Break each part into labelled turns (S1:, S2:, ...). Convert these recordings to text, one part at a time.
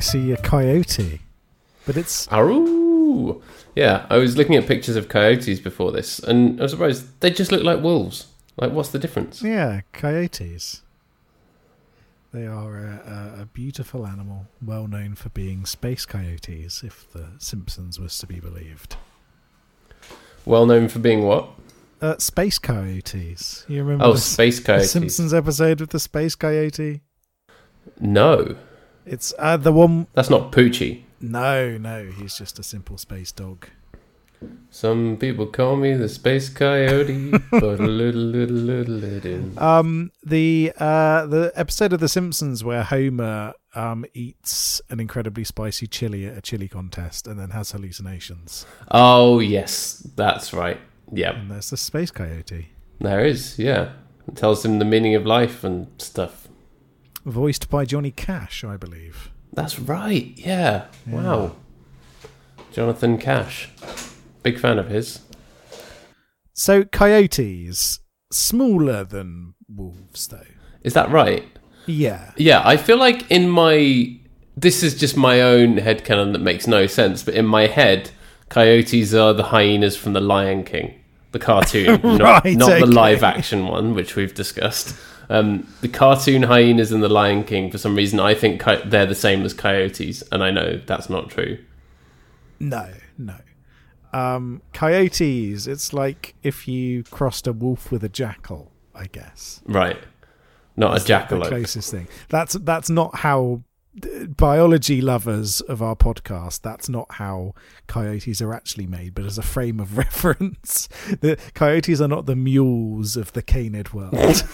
S1: I see a coyote, but it's
S2: Aroo! Yeah, I was looking at pictures of coyotes before this, and I was surprised they just look like wolves. Like, what's the difference?
S1: yeah, coyotes. They are a, a, a beautiful animal, well known for being space coyotes, if the Simpsons was to be believed.
S2: Well known for being what?
S1: Uh, space coyotes. You remember
S2: Oh,
S1: the,
S2: space
S1: the
S2: coyotes.
S1: Simpsons episode with the space coyote?
S2: No,
S1: It's uh, the one.
S2: that's not Poochie.
S1: No, no, he's just a simple space dog.
S2: Some people call me the space coyote, but a little, little, little, little.
S1: Um, the uh, the episode of The Simpsons where Homer um eats an incredibly spicy chili at a chili contest and then has hallucinations.
S2: Oh, yes, that's right. Yeah,
S1: And there's the space coyote,
S2: there is. Yeah, it tells him the meaning of life and stuff.
S1: Voiced by Johnny Cash, I believe.
S2: That's right. Yeah. Wow. Jonathan Cash, big fan of his.
S1: So coyotes smaller than wolves, though.
S2: Is that right?
S1: Yeah,
S2: Yeah, I feel like in my this is just my own head headcanon that makes no sense, but in my head, coyotes are the hyenas from the Lion King, the cartoon, not, not
S1: okay.
S2: the live action one, which we've discussed. Um, the cartoon hyenas in the Lion King, for some reason, I think co- they're the same as coyotes, and I know that's not true.
S1: no, no. Um, coyotes. It's like if you crossed a wolf with a jackal, I guess.
S2: Right. Not a
S1: the closest thing. That's that's not how biology lovers of our podcast. That's not how coyotes are actually made. But as a frame of reference, the coyotes are not the mules of the canid world.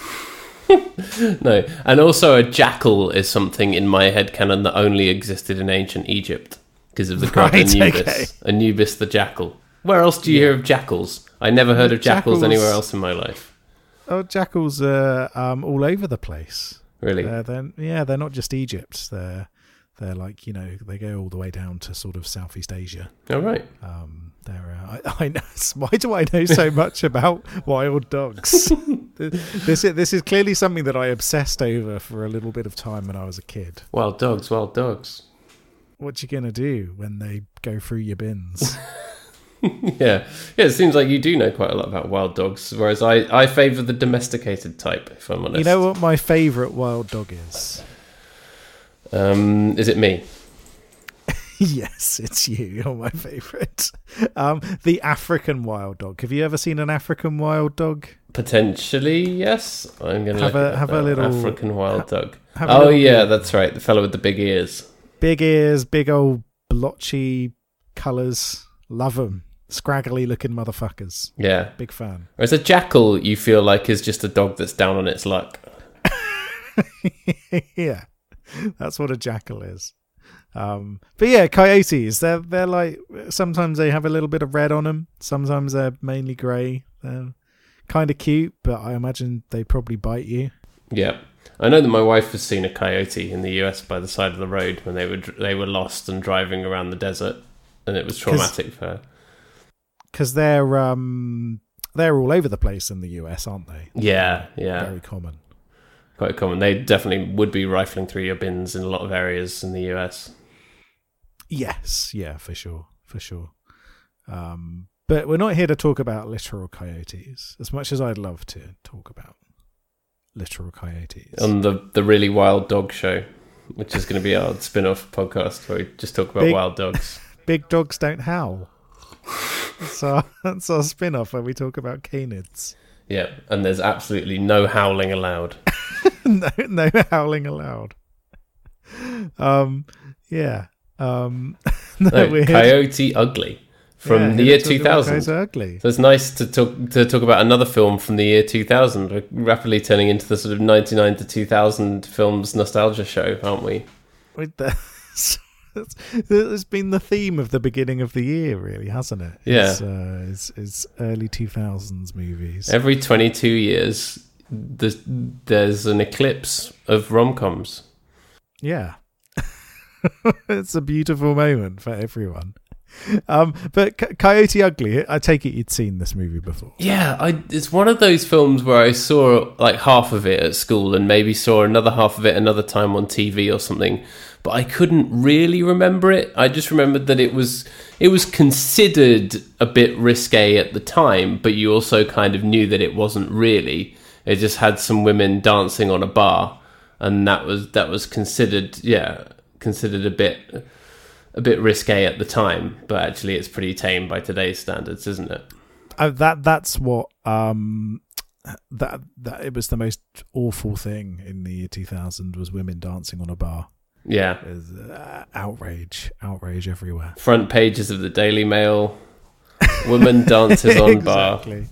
S2: No. And also, a jackal is something in my head canon that only existed in ancient Egypt because of the god
S1: Right,
S2: Anubis.
S1: okay.
S2: Anubis the jackal. Where else do you hear of jackals? I never heard of jackals,
S1: Jackals-
S2: anywhere else in my life.
S1: oh, jackals are um, all over the place.
S2: Really?
S1: They're, they're, yeah, they're not just Egypt. They're they're like you know they go all the way down to sort of Southeast Asia.
S2: All right.
S1: Um, they're, uh, I, I know. Why do I know so much about wild dogs? this is, this is clearly something that I obsessed over for a little bit of time when I was a kid.
S2: Wild dogs, wild dogs.
S1: What you gonna do when they go through your bins?
S2: yeah. Yeah, it seems like you do know quite a lot about wild dogs, whereas I, I favour the domesticated type, if I'm honest.
S1: you know what my favourite wild dog is?
S2: Um, is it me?
S1: yes, it's you. You're my favourite. Um, the African wild dog. Have you ever seen an African wild dog?
S2: Potentially, yes. I'm going to
S1: Have a- have a little-
S2: African wild dog. Oh,
S1: little
S2: yeah, that's right. The fellow with the big ears.
S1: Big ears, big old blotchy colours. Love them. Scraggly looking motherfuckers.
S2: Yeah.
S1: Big fan.
S2: Whereas a jackal, you feel like is just a dog that's down on its luck.
S1: yeah, that's what a jackal is. Um, but yeah, coyotes. They're they're like sometimes they have a little bit of red on them. Sometimes they're mainly grey. They're kind of cute, but I imagine they probably bite you.
S2: Yeah. I know that my wife has seen a coyote in the US by the side of the road when they were they were lost and driving around the desert, and it was traumatic for her.
S1: because they're um they're all over the place in the US, aren't they?
S2: Yeah, yeah,
S1: Very common.
S2: Quite common. They definitely would be rifling through your bins in a lot of areas in the US.
S1: Yes, yeah, for sure, for sure. Um, but we're not here to talk about literal coyotes, as much as I'd love to talk about literal coyotes.
S2: On the the really wild dog show, which is going to be our spin-off podcast where we just talk about
S1: Big-
S2: wild dogs.
S1: Big dogs don't howl. That's our that's our spin off where we talk about canids.
S2: Yeah, and there's absolutely no howling allowed.
S1: no, no howling allowed. Um, yeah. Um, no,
S2: No, Coyote Ugly from
S1: Yeah,
S2: the year
S1: have talked about
S2: 2000.
S1: Guys ugly.
S2: So it's nice to talk to talk about another film from the year 2000. We're rapidly turning into the sort of 99 to 2000 films nostalgia show, aren't we?
S1: With the, it's been the theme of the beginning of the year, really, hasn't it?
S2: Yeah.
S1: It's, uh, it's, it's early 2000s movies.
S2: Every 22 years, there's, there's an eclipse of rom coms.
S1: Yeah. it's a beautiful moment for everyone. Um, but C- Coyote Ugly, I take it you'd seen this movie before.
S2: Yeah, I, it's one of those films where I saw like half of it at school and maybe saw another half of it another time on TV or something, but I couldn't really remember it. I just remembered that it was it was considered a bit risque at the time, but you also kind of knew that it wasn't really. It just had some women dancing on a bar, and that was that was considered yeah considered a bit a bit risque at the time, but actually it's pretty tame by today's standards, isn't it?
S1: Uh, that that's what um that that it was the most awful thing in the year 2000 was women dancing on a bar.
S2: Yeah.
S1: Was, uh, outrage, outrage everywhere.
S2: front pages of the Daily Mail. Woman dances on bar.
S1: exactly,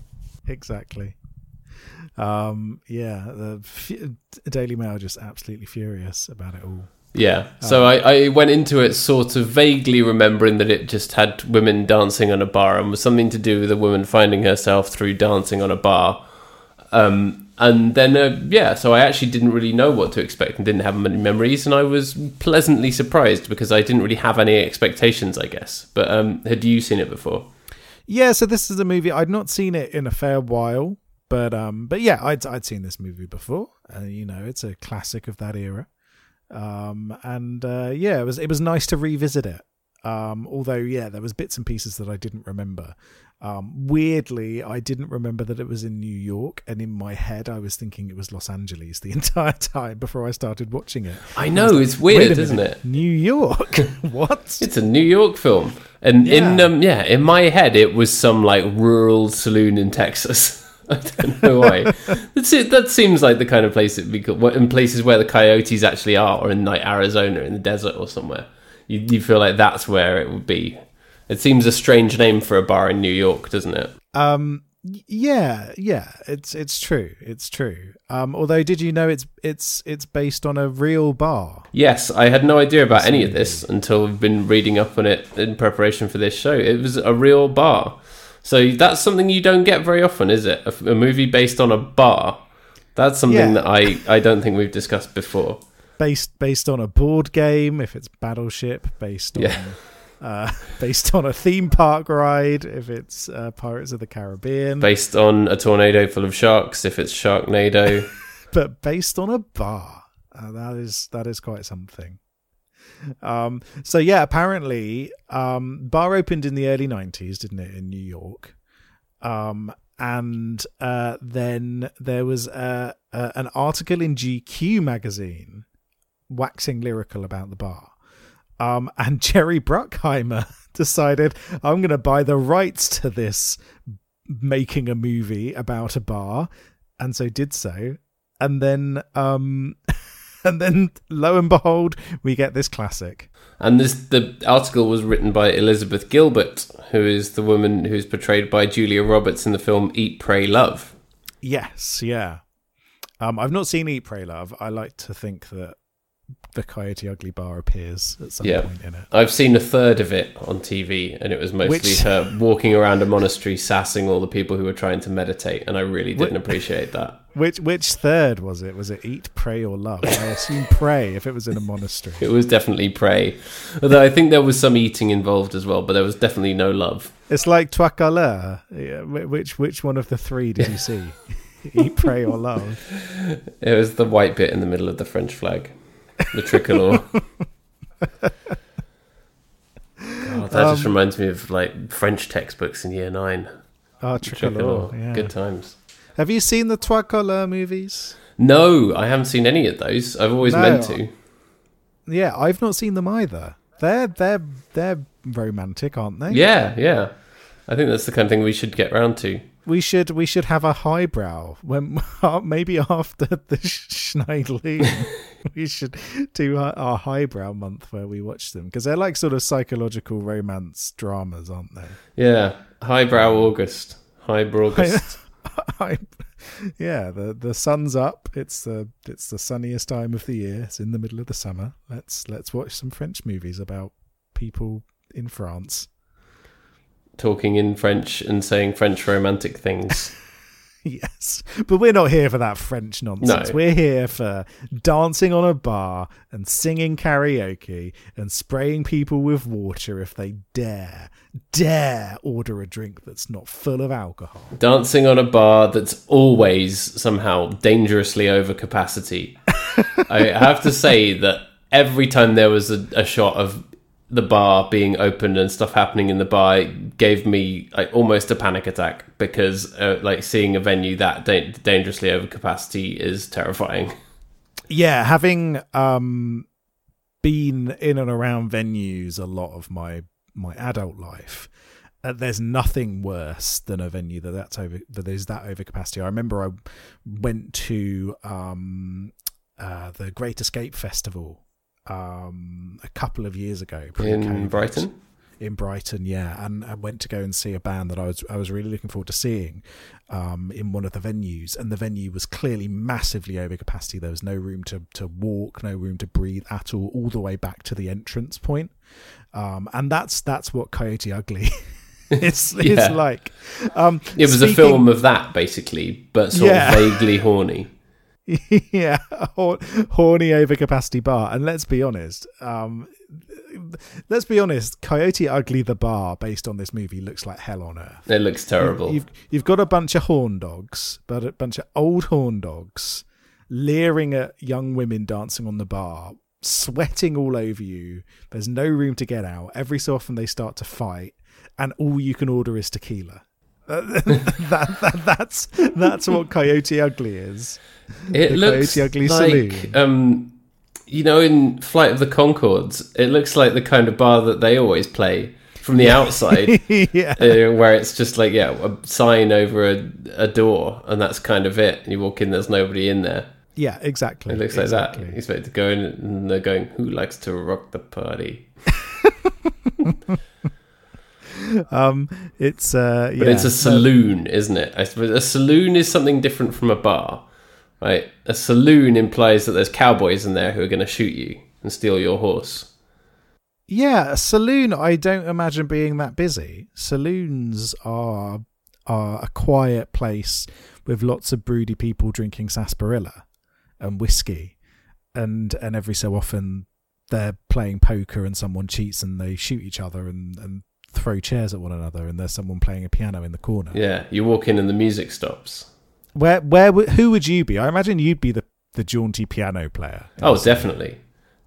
S1: exactly. Um, yeah, the f- Daily Mail just absolutely furious about it all.
S2: Yeah. So I, I went into it sort of vaguely remembering that it just had women dancing on a bar and was something to do with a woman finding herself through dancing on a bar. Um, and then, uh, yeah, so I actually didn't really know what to expect and didn't have many memories. And I was pleasantly surprised because I didn't really have any expectations, I guess. But um, had you seen it before?
S1: Yeah, so this is a movie I'd not seen it in a fair while, but um, but yeah, I'd I'd seen this movie before. Uh, you know, it's a classic of that era. Um, and uh, yeah, it was it was nice to revisit it. Um, although yeah, there was bits and pieces that I didn't remember. Um, weirdly, I didn't remember that it was in New York, and in my head, I was thinking it was Los Angeles the entire time before I started watching it.
S2: I know, it's weird, isn't it?
S1: New York? what?
S2: It's a New York film, and in um, yeah, in my head, it was some like rural saloon in Texas. I don't know why. That's it. That seems like the kind of place it'd be in places where the coyotes actually are, or in like Arizona, in the desert or somewhere. You, you feel like that's where it would be. It seems a strange name for a bar in New York, doesn't it?
S1: Um. Yeah. Yeah. It's it's true. It's true. Um. Although, did you know it's it's it's based on a real bar?
S2: Yes, I had no idea about any of this until we've been reading up on it in preparation for this show. It was a real bar. So that's something you don't get very often, is it? A, a movie based on a bar. That's something
S1: Yeah.
S2: that I, I don't think we've discussed before.
S1: Based based on a board game. If it's Battleship, based on.
S2: Yeah.
S1: Uh, based on a theme park ride, if it's uh, Pirates of the Caribbean,
S2: Based on a tornado full of sharks, if it's Sharknado.
S1: but based on a bar. Uh, that is that is quite something. Um, so yeah, apparently, um, bar opened in the early '90s, didn't it, in New York? Um, and uh, then there was uh, uh, an article in GQ magazine waxing lyrical about the bar. Um, and Jerry Bruckheimer decided, I'm going to buy the rights to this making a movie about a bar, and so did so. And then, um, and then, lo and behold, we get this classic.
S2: and this the article was written by Elizabeth Gilbert, who is the woman who's portrayed by Julia Roberts in the film Eat, Pray, Love.
S1: Yes, yeah. Um, I've not seen Eat, Pray, Love. I like to think that the Coyote Ugly bar appears at some
S2: Yeah.
S1: point in it.
S2: I've seen a third of it on TV, and it was mostly
S1: Which-
S2: her walking around a monastery, sassing all the people who were trying to meditate, and I really didn't appreciate that.
S1: Which which third was it? Was it Eat, Pray, or Love? I assume Pray if it was in a monastery.
S2: It was definitely pray, although I think there was some eating involved as well, but there was definitely no love.
S1: It's like Trois Couleurs. Yeah, which which one of the three did you see? Eat, Pray, or Love?
S2: It was the white bit in the middle of the French flag, the tricolor. God, that just
S1: Um,
S2: reminds me of like French textbooks in year nine.
S1: Ah,
S2: Tricolor,
S1: Tricolore. Yeah.
S2: good times.
S1: Have you seen the Trois Couleurs movies?
S2: No, I haven't seen any of those. I've always
S1: No.
S2: meant to.
S1: Yeah, I've not seen them either. They're they're they're romantic, aren't they?
S2: Yeah, yeah. I think that's the kind of thing we should get round to.
S1: We should we should have a highbrow when maybe after the Schneiderlin. we should do our, highbrow month where we watch them because they're like sort of psychological romance dramas, aren't they?
S2: Yeah, highbrow August, highbrow August.
S1: I, yeah, the the sun's up. It's the it's the sunniest time of the year. It's in the middle of the summer. Let's let's watch some French movies about people in France.
S2: Talking in French and saying French romantic things.
S1: yes, but we're not here for that French nonsense.
S2: No.
S1: We're here for dancing on a bar and singing karaoke and spraying people with water if they dare dare order a drink that's not full of alcohol.
S2: Dancing on a bar that's always somehow dangerously over capacity. I have to say that every time there was a, a shot of the bar being opened and stuff happening in the bar gave me like almost a panic attack because uh, like seeing a venue that da- dangerously over capacity is terrifying.
S1: Yeah, having um been in and around venues a lot of my my adult life, uh, there's nothing worse than a venue that that's over that is that over capacity. I remember I went to um uh the Great Escape Festival um a couple of years ago
S2: In. Brighton?
S1: in Brighton, yeah, and I went to go and see a band that I was I was really looking forward to seeing um, in one of the venues, and the venue was clearly massively over capacity. There was no room to to walk, no room to breathe at all, all the way back to the entrance point, um, and that's that's what Coyote Ugly. is,
S2: Yeah.
S1: is like um
S2: It was a film of that basically, but sort
S1: Yeah.
S2: of vaguely horny.
S1: yeah, horny overcapacity bar. And let's be honest, um, let's be honest, Coyote Ugly the bar, based on this movie, looks like hell on earth.
S2: It looks terrible.
S1: You've you've got a bunch of horn dogs, but a bunch of old horn dogs, leering at young women dancing on the bar, sweating all over you. There's no room to get out. Every so often they start to fight, and all you can order is tequila. That, that that's that's what Coyote Ugly is.
S2: It
S1: The
S2: looks
S1: Coyote Ugly
S2: like,
S1: Saloon.
S2: um, you know, in Flight of the Conchords, it looks like the kind of bar that they always play from the outside,
S1: yeah.
S2: uh, where it's just like, yeah, a sign over a, a door, and that's kind of it. And you walk in, there's nobody in there.
S1: Yeah, exactly.
S2: It looks
S1: exactly.
S2: like that. You expect to go in, and they're going, "Who likes to rock the party?"
S1: Um, it's uh, yeah.
S2: But it's a saloon, isn't it? I suppose a saloon is something different from a bar, right? A saloon implies that there's cowboys in there who are going to shoot you and steal your horse.
S1: Yeah, a saloon. I don't imagine being that busy. Saloons are are a quiet place with lots of broody people drinking sarsaparilla and whiskey, and and every so often they're playing poker and someone cheats and they shoot each other and and throw chairs at one another and there's someone playing a piano in the corner.
S2: Yeah, you walk in and the music stops.
S1: Where where would- who would you be? I imagine you'd be the the jaunty piano player.
S2: Oh, definitely.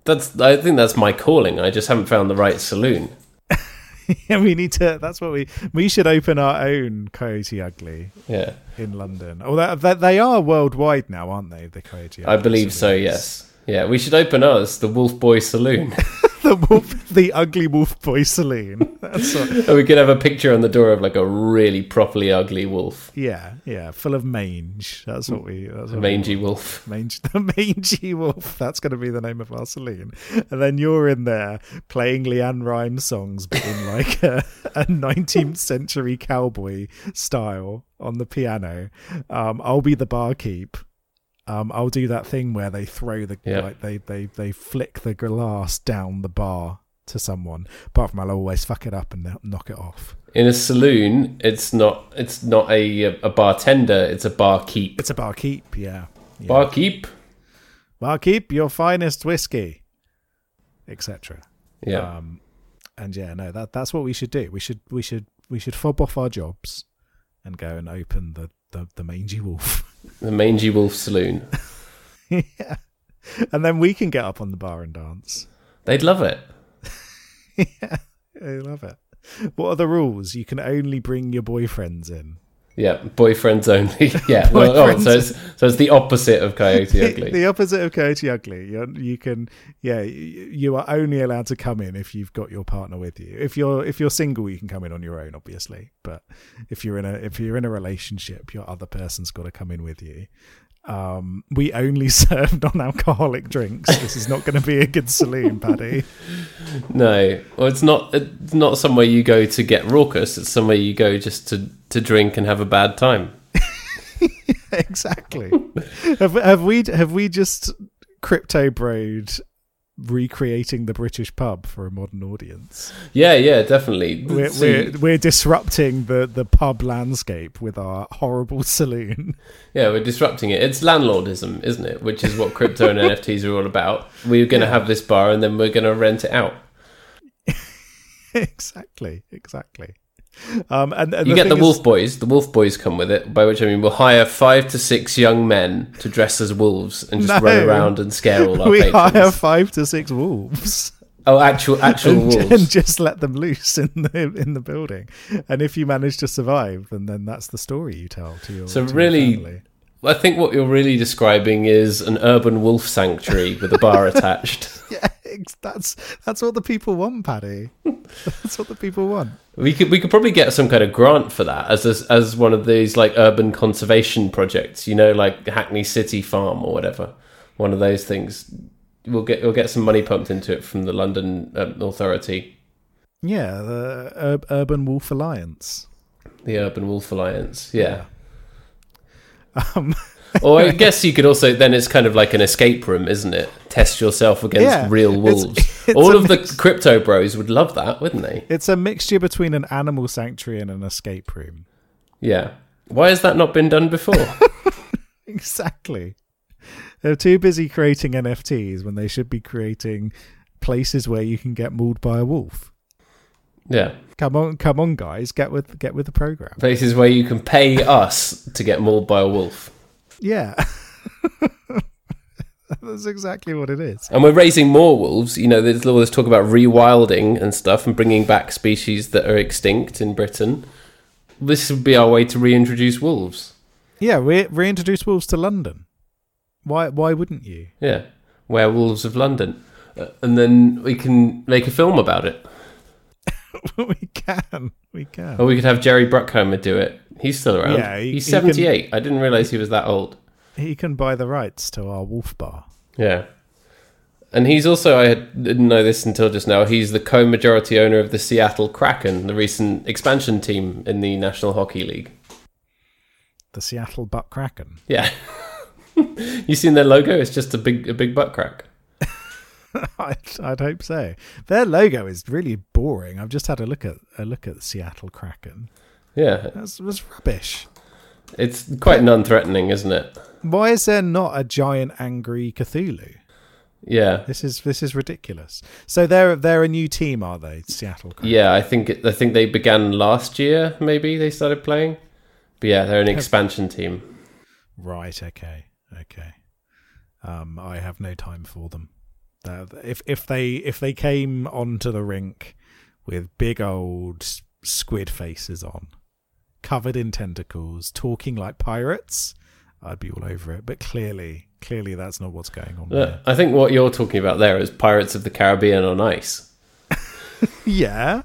S2: That's. I think that's my calling. I just haven't found the right saloon.
S1: yeah, we need to. That's what we we should open our own Coyote Ugly
S2: Yeah,
S1: in London. Although they, they are worldwide now, aren't they? The Coyote.
S2: I
S1: Ugly
S2: believe so. Yes. Yeah, we should open ours, the Wolf Boy Saloon.
S1: the wolf, the ugly wolf boy. That's what,
S2: we could have a picture on the door of like a really properly ugly wolf,
S1: yeah, yeah, full of mange. That's what we. That's
S2: a
S1: what
S2: mangy
S1: we
S2: wolf.
S1: Mange, the mangy wolf. That's going to be the name of our saloon. And then you're in there playing LeAnn Rimes songs, but in like a, a 19th century cowboy style on the piano. Um, I'll be the barkeep. Um, I'll do that thing where they throw the
S2: Yeah.
S1: like they, they they flick the glass down the bar to someone. Apart from I'll always fuck it up and knock it off.
S2: In a saloon, it's not. It's not a a bartender. It's a barkeep.
S1: It's a barkeep, yeah. yeah.
S2: Barkeep.
S1: barkeep, your finest whiskey, etc.
S2: Yeah.
S1: Um, and yeah, no, that that's what we should do. We should we should we should fob off our jobs and go and open the the, the mangy wolf.
S2: the mangy wolf saloon.
S1: yeah. And then we can get up on the bar and dance.
S2: They'd love it.
S1: yeah, I love it. What are the rules? You can only bring your boyfriends in.
S2: Yeah, boyfriends only. Yeah. well, oh, so it's so it's the opposite of Coyote Ugly.
S1: the opposite of Coyote Ugly. You're, you can, yeah, you, you are only allowed to come in if you've got your partner with you. If you're if you're single, you can come in on your own, obviously. But if you're in a if you're in a relationship, your other person's got to come in with you. Um, we only serve non-alcoholic drinks. This is not going to be a good saloon, Paddy.
S2: No, well, it's not. It's not somewhere you go to get raucous. It's somewhere you go just to to drink and have a bad time.
S1: exactly. have, have we have we just crypto broed recreating the British pub for a modern audience?
S2: Yeah, yeah, definitely.
S1: We're, we're, we're disrupting the, the pub landscape with our horrible saloon.
S2: yeah, we're disrupting it. It's landlordism, isn't it? Which is what crypto and NFTs are all about. We're going to
S1: Yeah.
S2: have this bar and then we're going to rent it out.
S1: exactly, exactly. Um, and, and
S2: You get the
S1: thing
S2: wolf boys. The wolf boys come with it. By which I mean we'll hire five to six young men to dress as wolves and just
S1: No.
S2: run around and scare all our
S1: we
S2: patrons.
S1: hire five to six wolves.
S2: Oh, actual actual
S1: and,
S2: wolves.
S1: and just let them loose in the in the building. And if you manage to survive, then then that's the story you tell to your
S2: So
S1: to
S2: really-
S1: family.
S2: I think what you're really describing is an urban wolf sanctuary with a bar attached.
S1: yeah, that's that's what the people want, Paddy. That's what the people want.
S2: We could we could probably get some kind of grant for that as as, as one of these like urban conservation projects, you know, like Hackney City Farm or whatever. One of those things. We'll get we'll get some money pumped into it from the London um, Authority,
S1: Yeah, the Ur- Urban Wolf Alliance.
S2: the Urban Wolf Alliance. Yeah.
S1: Um,
S2: or I guess you could also then it's kind of like an escape room, isn't it? Test yourself against
S1: Yeah,
S2: real wolves.
S1: it's
S2: All
S1: a
S2: of the crypto bros would love that, wouldn't they?
S1: it's a mixture between an animal sanctuary and an escape room.
S2: Yeah. Why has that not been done before?
S1: Exactly. They're too busy creating NFTs when they should be creating places where you can get mauled by a wolf.
S2: yeah.
S1: Come on, come on, guys, get with get with the program.
S2: Places where you can pay us to get mauled by a wolf.
S1: Yeah, that's exactly what it is.
S2: And we're raising more wolves. You know, there's all this talk about rewilding and stuff and bringing back species that are extinct in Britain. This would be our way to reintroduce wolves.
S1: Yeah, we reintroduce wolves to London. Why? Why wouldn't you?
S2: Yeah. Werewolves of London. Uh, and then we can make a film about it.
S1: we can, we can.
S2: Or we could have Jerry Bruckheimer do it. He's still around.
S1: Yeah, he-
S2: He's
S1: he can-
S2: 78. I didn't realize he was that old.
S1: He can buy the rights to our wolf bar.
S2: Yeah. And he's also, I didn't know this until just now, he's the co majority owner of the Seattle Kraken, the recent expansion team in the National Hockey League.
S1: The Seattle Butt Kraken.
S2: Yeah. you seen their logo? It's just a big a big butt crack.
S1: I'd, I'd hope so. Their logo is really boring. I've just had a look at a look at the Seattle Kraken.
S2: Yeah.
S1: That's was rubbish.
S2: It's quite non threatening, isn't it?
S1: Why is there not a giant angry Cthulhu?
S2: Yeah.
S1: This is this is ridiculous. So they're they're a new team, are they? Seattle. Kraken?
S2: Yeah, I think it, I think they began last year, maybe they started playing. But yeah, they're an expansion team.
S1: Right. Okay. Okay. Um, I have no time for them. Uh, if if they if they came onto the rink with big old squid faces on, covered in tentacles, talking like pirates, I'd be all over it. But clearly, clearly, that's not what's going on.
S2: Uh. I think what you're talking about there is Pirates of the Caribbean on ice.
S1: Yeah.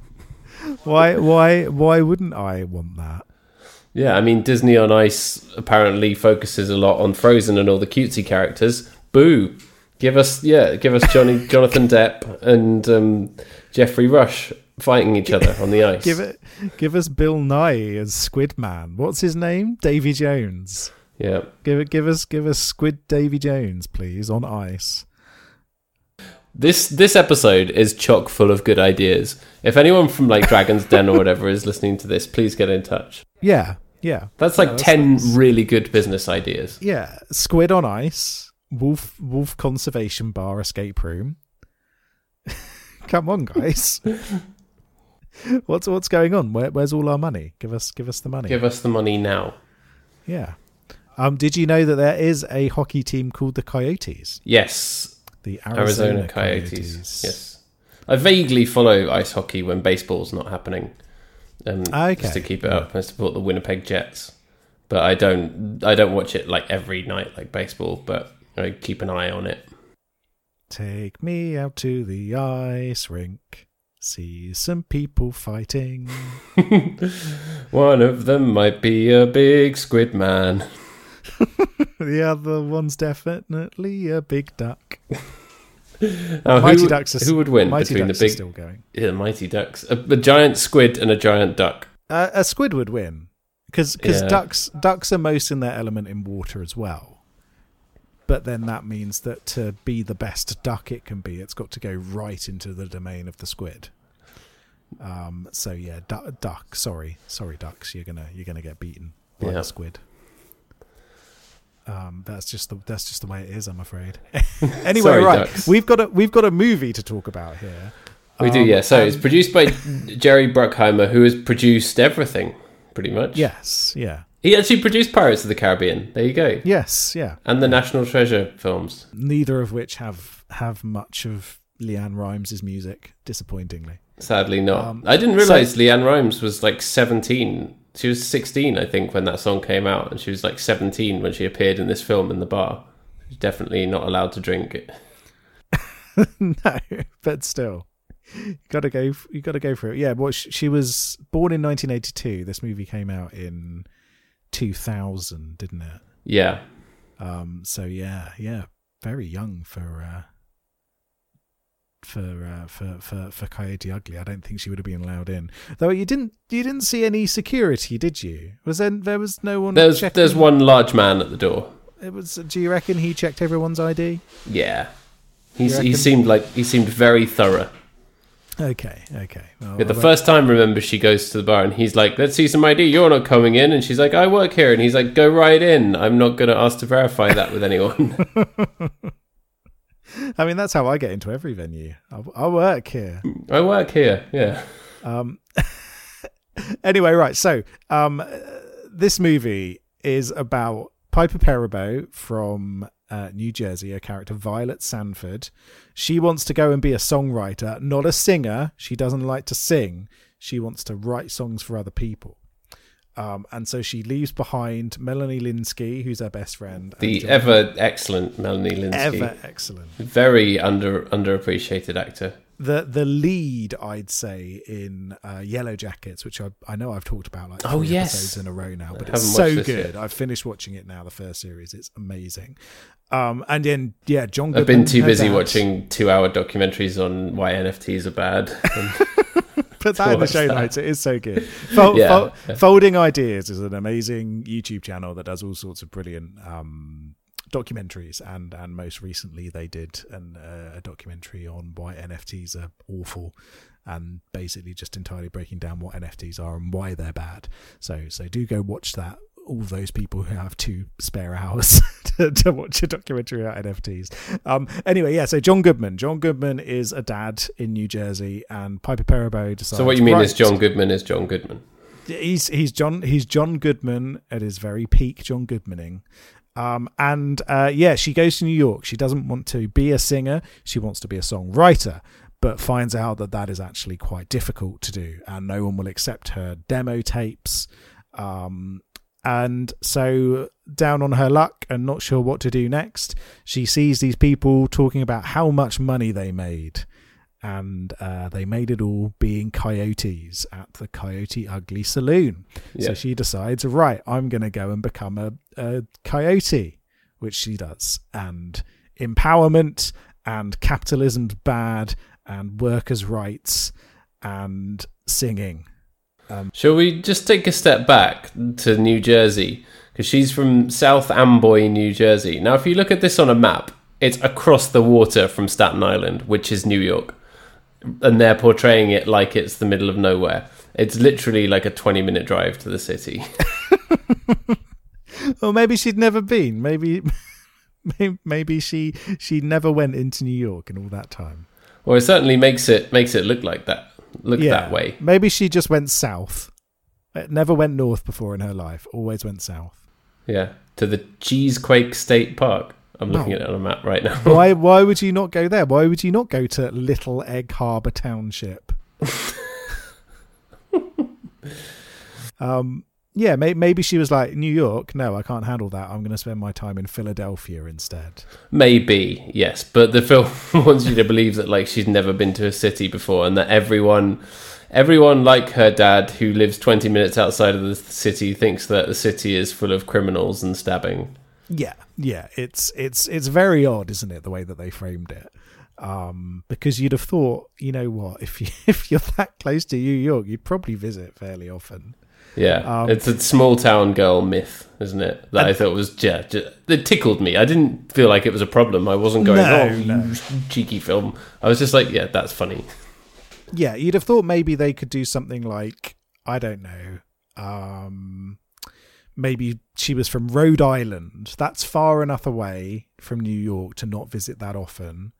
S1: Why? Why? Why wouldn't I want that?
S2: Yeah, I mean Disney on Ice apparently focuses a lot on Frozen and all the cutesy characters. Boo! Give us yeah, give us Johnny Jonathan Depp and um, Geoffrey Rush fighting each other on the ice.
S1: Give it. Give us Bill Nighy as Squid Man. What's his name? Davy Jones.
S2: Yeah,
S1: Give it. Give us. Give us Squid Davy Jones, please, on ice.
S2: this this episode is chock full of good ideas. If anyone from like Dragon's Den or whatever is listening to this, please get in touch.
S1: Yeah. Yeah.
S2: That's like
S1: Yeah, that's
S2: ten
S1: nice.
S2: really good business ideas.
S1: Yeah. Squid on ice. Wolf. Wolf conservation bar escape room. Come on, guys. what's what's going on? Where, where's all our money? Give us. Give us the money.
S2: Give us the money now.
S1: yeah. Um. Did you know that there is a hockey team called the Coyotes?
S2: Yes,
S1: The
S2: Arizona,
S1: Arizona,
S2: Coyotes. Yes, I vaguely follow ice hockey when baseball's not happening, um,
S1: Okay.
S2: just to keep it up and support the Winnipeg Jets. But I don't, I don't watch it like every night like baseball. But I keep an eye on it.
S1: Take me out to the ice rink. See some people fighting.
S2: One of them might be a big squid man.
S1: the other one's definitely a big duck.
S2: Now,
S1: Mighty
S2: who,
S1: Ducks are
S2: who would win
S1: Mighty
S2: between
S1: Ducks
S2: the
S1: are still going.
S2: yeah, Mighty Ducks? A, a giant squid and a giant duck.
S1: Uh, a squid would win because
S2: Yeah.
S1: ducks ducks are most in their element in water as well. But then that means that to be the best duck it can be, it's got to go right into the domain of the squid. Um, so yeah, du- duck. Sorry, sorry, ducks. You're gonna you're gonna get beaten by
S2: Yeah.
S1: the squid. Um, that's just the that's just the way it is. I'm afraid. anyway,
S2: Sorry,
S1: right,
S2: ducks.
S1: we've got a we've got a movie to talk about here.
S2: We do,
S1: Um,
S2: yeah. So it's produced by Jerry Bruckheimer, who has produced everything, pretty much.
S1: yes, yeah,
S2: He actually produced Pirates of the Caribbean. There you go.
S1: yes, yeah.
S2: And the National Treasure films.
S1: neither of which have have much of LeAnn Rimes' music, disappointingly.
S2: Sadly not.
S1: Um,
S2: I didn't
S1: so-
S2: realize LeAnn Rimes was like 17. She was 16, I think, when that song came out, and she was like 17 when she appeared in this film in the bar. She's definitely not allowed to drink. It.
S1: no, but still, you gotta go. You gotta go for it. Yeah, well, she, she was born in 1982. This movie came out in 2000, didn't it?
S2: Yeah.
S1: Um, so yeah, yeah, very young for uh, for uh, for for for Coyote Ugly. I don't think she would have been allowed in. Though you didn't you didn't see any security, did you? Was there there was no one?
S2: There's
S1: checking?
S2: there's one large man at the door.
S1: It was. Do you reckon he checked everyone's ID?
S2: Yeah. He's, he seemed like he seemed very thorough.
S1: Okay, okay. Well,
S2: Yeah, the
S1: won't-
S2: first time, remember, she goes to the bar and he's like, "Let's see some ID. You're not coming in." And she's like, "I work here." And he's like, "Go right in. I'm not going to ask to verify that with anyone."
S1: I mean, that's how I get into every venue. I, I work here.
S2: I work here. Yeah.
S1: Um, anyway, right. So, um, this movie is about Piper Perabo from uh, New Jersey, a character Violet Sanford. She wants to go and be a songwriter, not a singer. She doesn't like to sing. She wants to write songs for other people. Um, and so she leaves behind Melanie Lynskey, who's her best friend.
S2: The ever excellent Melanie Lynskey.
S1: ever excellent.
S2: Very under underappreciated actor.
S1: The the lead I'd say in uh, Yellow Jackets, which I I know I've talked about like
S2: Oh,
S1: three
S2: yes.
S1: episodes in a row now, but
S2: I
S1: it's so good.
S2: yet.
S1: I've finished watching it now. The first series, it's amazing. Um, and then yeah, John.
S2: I've been too busy
S1: dad.
S2: watching two-hour documentaries on why NFTs are bad.
S1: Put that in the show
S2: that.
S1: notes. It is so good. Fol-
S2: Yeah,
S1: Fol-
S2: yeah.
S1: Folding Ideas is an amazing YouTube channel that does all sorts of brilliant um, documentaries, and and most recently they did an, uh, a documentary on why NFTs are awful, and basically just entirely breaking down what NFTs are and why they're bad. So so do go watch that. All those people who have two spare hours to, to watch a documentary about NFTs. Um, anyway, yeah. So John Goodman. John Goodman is a dad in New Jersey, and Piper Perabo decides.
S2: so what you mean is John Goodman is John Goodman.
S1: he's he's John he's John Goodman at his very peak John Goodmaning. Um, and uh, yeah, she goes to New York. She doesn't want to be a singer. She wants to be a songwriter, but finds out that that is actually quite difficult to do, and no one will accept her demo tapes. Um, and so, down on her luck and not sure what to do next, she sees these people talking about how much money they made and uh, they made it all being coyotes at the Coyote Ugly Saloon. So she decides, right, I'm going to go and become a, a coyote, which she does. And empowerment and capitalism's bad and workers' rights and singing.
S2: Shall we just take a step back to New Jersey? Because she's from South Amboy, New Jersey. Now, if you look at this on a map, it's across the water from Staten Island, which is New York. And they're portraying it like it's the middle of nowhere. It's literally like a 20 minute drive to the city.
S1: Or maybe she'd never been. Maybe. Maybe she she never went into New York in all that time.
S2: Well, it certainly makes it makes it look like that, look that way.
S1: Maybe she just went south. Uh, Never went north before in her life. Always went south.
S2: Yeah, to the Cheesequake State Park. I'm looking
S1: No.
S2: at it on a map right now.
S1: Why? Why would you not go there? Why would you not go to Little Egg Harbor Township? um. Yeah. May, maybe she was like New York. No, I can't handle that. I'm going to spend my time in Philadelphia instead.
S2: Maybe yes, but the film wants you to believe that like she's never been to a city before, and that everyone, everyone like her dad who lives 20 minutes outside of the city thinks that the city is full of criminals and stabbing.
S1: Yeah, yeah, it's it's it's very odd, isn't it, the way that they framed it? Um, because you'd have thought, you know what, if you if you're that close to New York, you'd probably visit fairly often.
S2: Yeah,
S1: Um,
S2: it's a small town girl myth, isn't it? That I thought was yeah, ju- it tickled me. I didn't feel like it was a problem. I wasn't going,
S1: No,
S2: oh,
S1: no.
S2: cheeky film. I was just like, yeah, that's funny.
S1: Yeah, you'd have thought maybe they could do something like I don't know. Um, maybe she was from Rhode Island. That's far enough away from New York to not visit that often,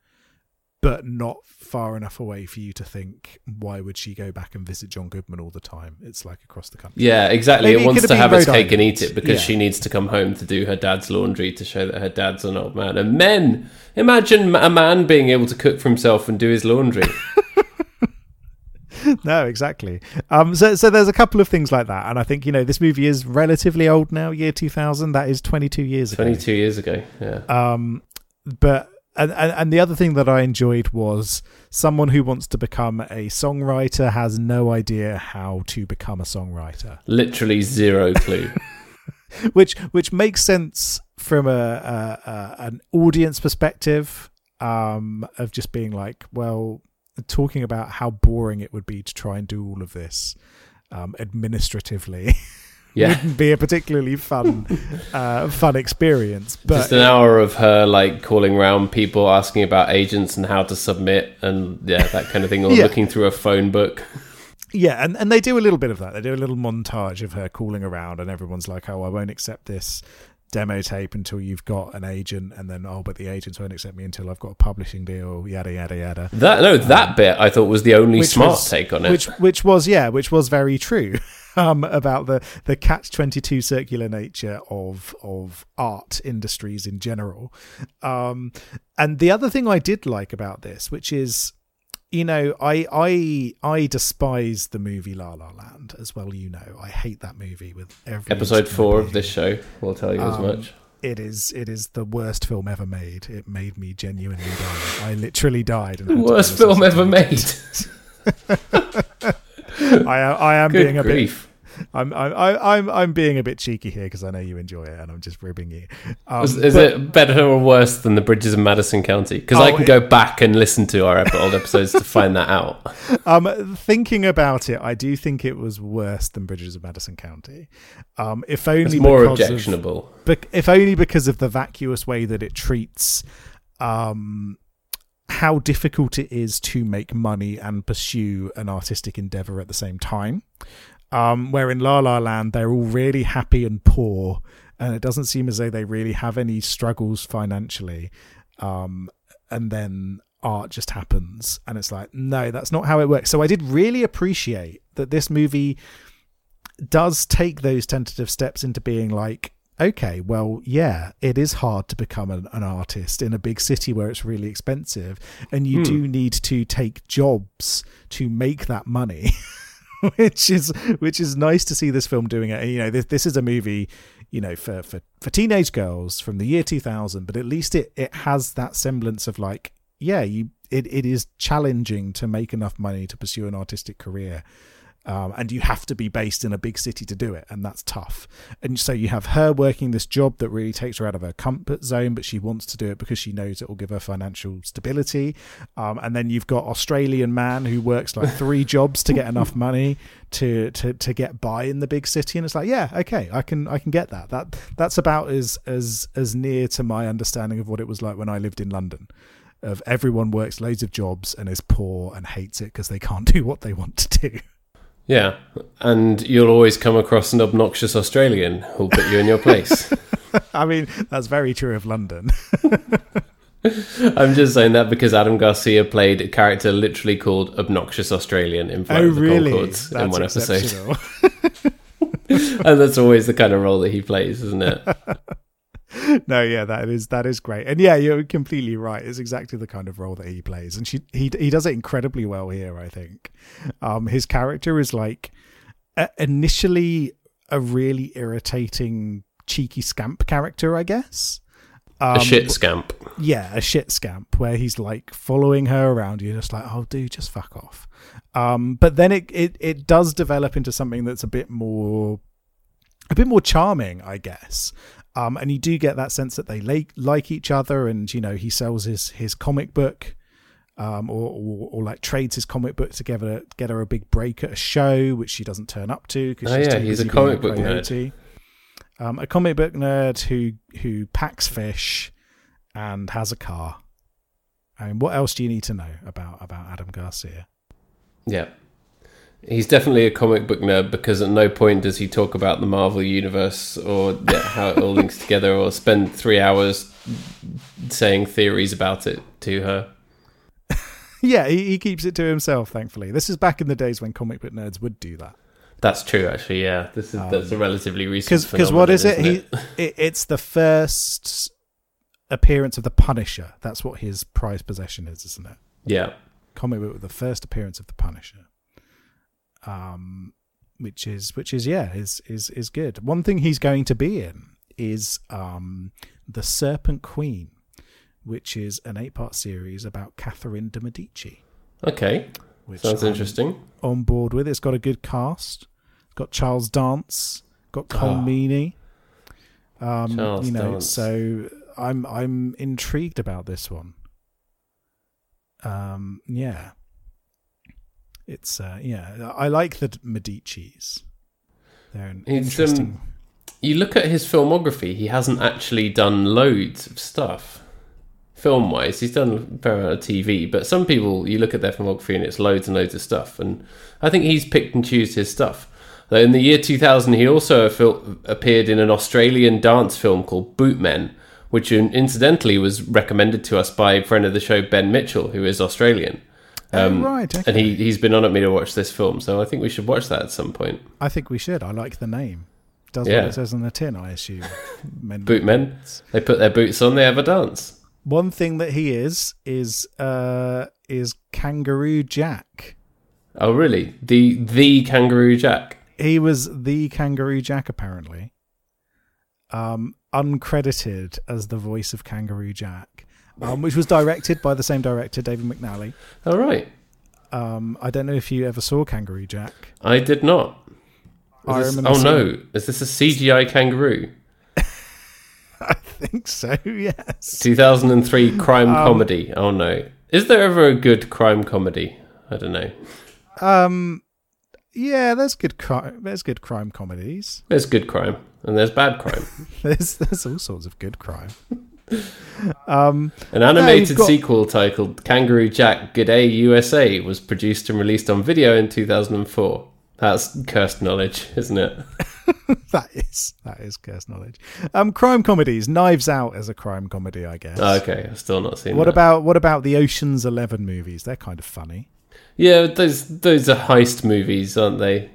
S1: but not far enough away for you to think why would she go back and visit John Goodman all the time? It's like across the country.
S2: Yeah, exactly.
S1: Maybe
S2: it wants to
S1: have
S2: its cake and eat it because
S1: Yeah.
S2: she needs to come home to do her dad's laundry to show that her dad's an old man. And men, imagine a man being able to cook for himself and do his laundry.
S1: no, exactly. Um, so, so there's a couple of things like that, and I think you know this movie is relatively old now, year 2000. That is 22 years ago.
S2: 22 years ago. Yeah.
S1: Um, but and, and and the other thing that I enjoyed was someone who wants to become a songwriter has no idea how to become a songwriter,
S2: Literally zero clue.
S1: which which makes sense from a, a, a an audience perspective. Um, of just being like, well, talking about how boring it would be to try and do all of this um, administratively
S2: Yeah.
S1: wouldn't be a particularly fun uh, fun experience. But
S2: Just an hour of her like calling around people asking about agents and how to submit and yeah, that kind of thing, or
S1: Yeah.
S2: looking through a phone book.
S1: Yeah, and, and they do a little bit of that. They do a little montage of her calling around, and everyone's like, "Oh, I won't accept this demo tape until you've got an agent," and then, "Oh, but the agents won't accept me until I've got a publishing deal." Yada yada yada.
S2: That no, that bit I thought was the only smart
S1: was-
S2: take on it.
S1: Which which was yeah, which was very true. Um, about the the catch twenty two circular nature of of art industries in general, um, and the other thing I did like about this, which is you know, I I I despise the movie La La Land as well. You know, I hate that movie with every
S2: Episode four of this show will tell you as
S1: Um,
S2: much.
S1: It is it is the worst film ever made. It made me genuinely die. I literally died. And had
S2: Worst film ever made.
S1: I am I am being
S2: Good
S1: a bit
S2: grief.
S1: I'm I'm I- I'm I'm being a bit cheeky here because I know you enjoy it and I'm just ribbing you. Um,
S2: is is
S1: but-
S2: it better or worse than the Bridges of Madison County? Because I
S1: Oh,
S2: can go back and listen to our old episodes to find that out.
S1: Um, thinking about it, I do think it was worse than Bridges of Madison County. Um, if only
S2: It's more
S1: because of-
S2: objectionable.
S1: bec- if only because of the vacuous way that it treats um, how difficult it is to make money and pursue an artistic endeavor at the same time. Um, where in La La Land, they're all really happy and poor, and it doesn't seem as though they really have any struggles financially. Um, and then art just happens, and it's like, no, that's not how it works. So I did really appreciate that this movie does take those tentative steps into being like, okay, well, yeah, it is hard to become an, an artist in a big city where it's really expensive, and you
S2: Hmm.
S1: do need to take jobs to make that money. which is which is nice to see this film doing it. You know, this this is a movie, you know, for for for teenage girls from the year 2000, but at least it it has that semblance of like, yeah, you it, it is challenging to make enough money to pursue an artistic career um, and you have to be based in a big city to do it, and that's tough. And so you have her working this job that really takes her out of her comfort zone, but she wants to do it because she knows it will give her financial stability. Um, and then you've got Australian man who works like three jobs to get enough money to, to to get by in the big city, and it's like, yeah, okay, I can I can get that. That that's about as as as near to my understanding of what it was like when I lived in London. Of everyone works loads of jobs and is poor and hates it because they can't do what they want to do.
S2: Yeah, and you'll always come across an obnoxious Australian who'll put you in your place.
S1: I mean, that's very true of London.
S2: I'm just saying that because Adam Garcia played a character literally called Obnoxious Australian in Flight
S1: oh,
S2: of the
S1: really?
S2: Conchords in one episode. and that's always the kind of role that he plays, isn't it?
S1: no, yeah, that is that is great, and yeah, you're completely right. It's exactly the kind of role that he plays, and she he he does it incredibly well here. I think um, his character is like uh, initially a really irritating, cheeky scamp character, I guess. Um,
S2: a shit scamp.
S1: yeah, a shit scamp where he's like following her around. You're just like, oh, dude, just fuck off. Um, but then it, it it does develop into something that's a bit more, a bit more charming, I guess. Um, and you do get that sense that they like, like each other, and you know he sells his his comic book, um, or, or or like trades his comic book together to get her, get her a big break at a show, which she doesn't turn up to because
S2: Oh,
S1: she's
S2: yeah, he's a comic book nerd.
S1: Um, a comic book nerd who who packs fish and has a car. I mean, what else do you need to know about about Adam Garcia?
S2: Yeah. He's definitely a comic book nerd because at no point does he talk about the Marvel universe or how it all links together or spend three hours saying theories about it to her.
S1: Yeah, he, he keeps it to himself. Thankfully, this is back in the days when comic book nerds would do that.
S2: That's true, actually. Yeah, this is that's a um, relatively recent.
S1: Because because what is it? He it, it's the first appearance of the Punisher. That's what his prized possession is, isn't it?
S2: Yeah,
S1: Comic book with the first appearance of the Punisher. Um, which is which is yeah is is is good. One thing he's going to be in is um the Serpent Queen, which is an eight part series about Catherine de Medici.
S2: okay,
S1: Which
S2: sounds
S1: I'm
S2: interesting.
S1: on board with. It's got a good cast. It's got Charles Dance, got Colm
S2: Oh.
S1: Meaney. Um,
S2: Charles
S1: you know,
S2: Dance.
S1: so I'm I'm intrigued about this one. Um, yeah, it's uh, yeah, I like the Medici's. They're an
S2: It's, um,
S1: interesting.
S2: You look at his filmography; he hasn't actually done loads of stuff. Film wise, he's done a fair amount of TV, but some people you look at their filmography and it's loads and loads of stuff. And I think he's picked and choose his stuff. Though in the year 2000, he also fil- appeared in an Australian dance film called Bootmen, which incidentally was recommended to us by a friend of the show, Ben Mitchell, who is Australian.
S1: Oh, right, okay.
S2: And he, he's been on at me to watch this film, so I think we should watch that at some point.
S1: I think we should. I like the name. Does
S2: Yeah.
S1: what it says on the tin, I assume. Men-
S2: Bootmen, they put their boots on, they have a dance.
S1: One thing that he is is uh is Kangaroo Jack.
S2: Oh, really? The the Kangaroo Jack.
S1: He was the Kangaroo Jack apparently. Um uncredited as the voice of Kangaroo Jack. Um, which was directed by the same director, David McNally.
S2: All right.
S1: Um, I don't know if you ever saw Kangaroo Jack.
S2: I did not.
S1: I
S2: this- oh
S1: seeing-
S2: no! Is this a CGI kangaroo?
S1: I think so, yes.
S2: 2003 crime
S1: Um,
S2: comedy. Oh no! Is there ever a good crime comedy? I don't know.
S1: Um, yeah, there's good crime. There's good crime comedies.
S2: There's good crime and there's bad crime.
S1: There's there's all sorts of good crime. Um,
S2: An animated
S1: got-
S2: sequel titled Kangaroo Jack G'day USA was produced and released on video in 2004. That's cursed knowledge, isn't it?
S1: that is that is cursed knowledge. Um, crime comedies. Knives Out as a crime comedy, I guess.
S2: Oh, okay, I've still not seen
S1: What
S2: that.
S1: about what about the Ocean's Eleven movies? They're kind of funny.
S2: Yeah, those those are heist movies, aren't they?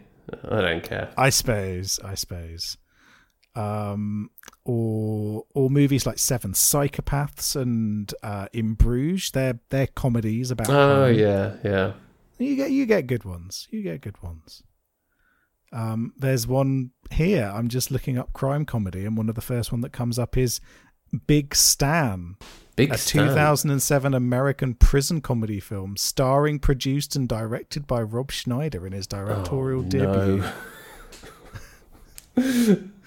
S2: I don't care.
S1: I suppose. I suppose. Um, or or movies like Seven Psychopaths and uh, In Bruges. They're they're comedies about.
S2: Oh yeah, yeah.
S1: You get you get good ones. You get good ones. Um, there's one here. I'm just looking up crime comedy, and one of the first one that comes up is Big Stan,
S2: Big
S1: a
S2: Stan.
S1: 2007 American prison comedy film starring, produced, and directed by Rob Schneider in his directorial
S2: Oh,
S1: debut.
S2: no.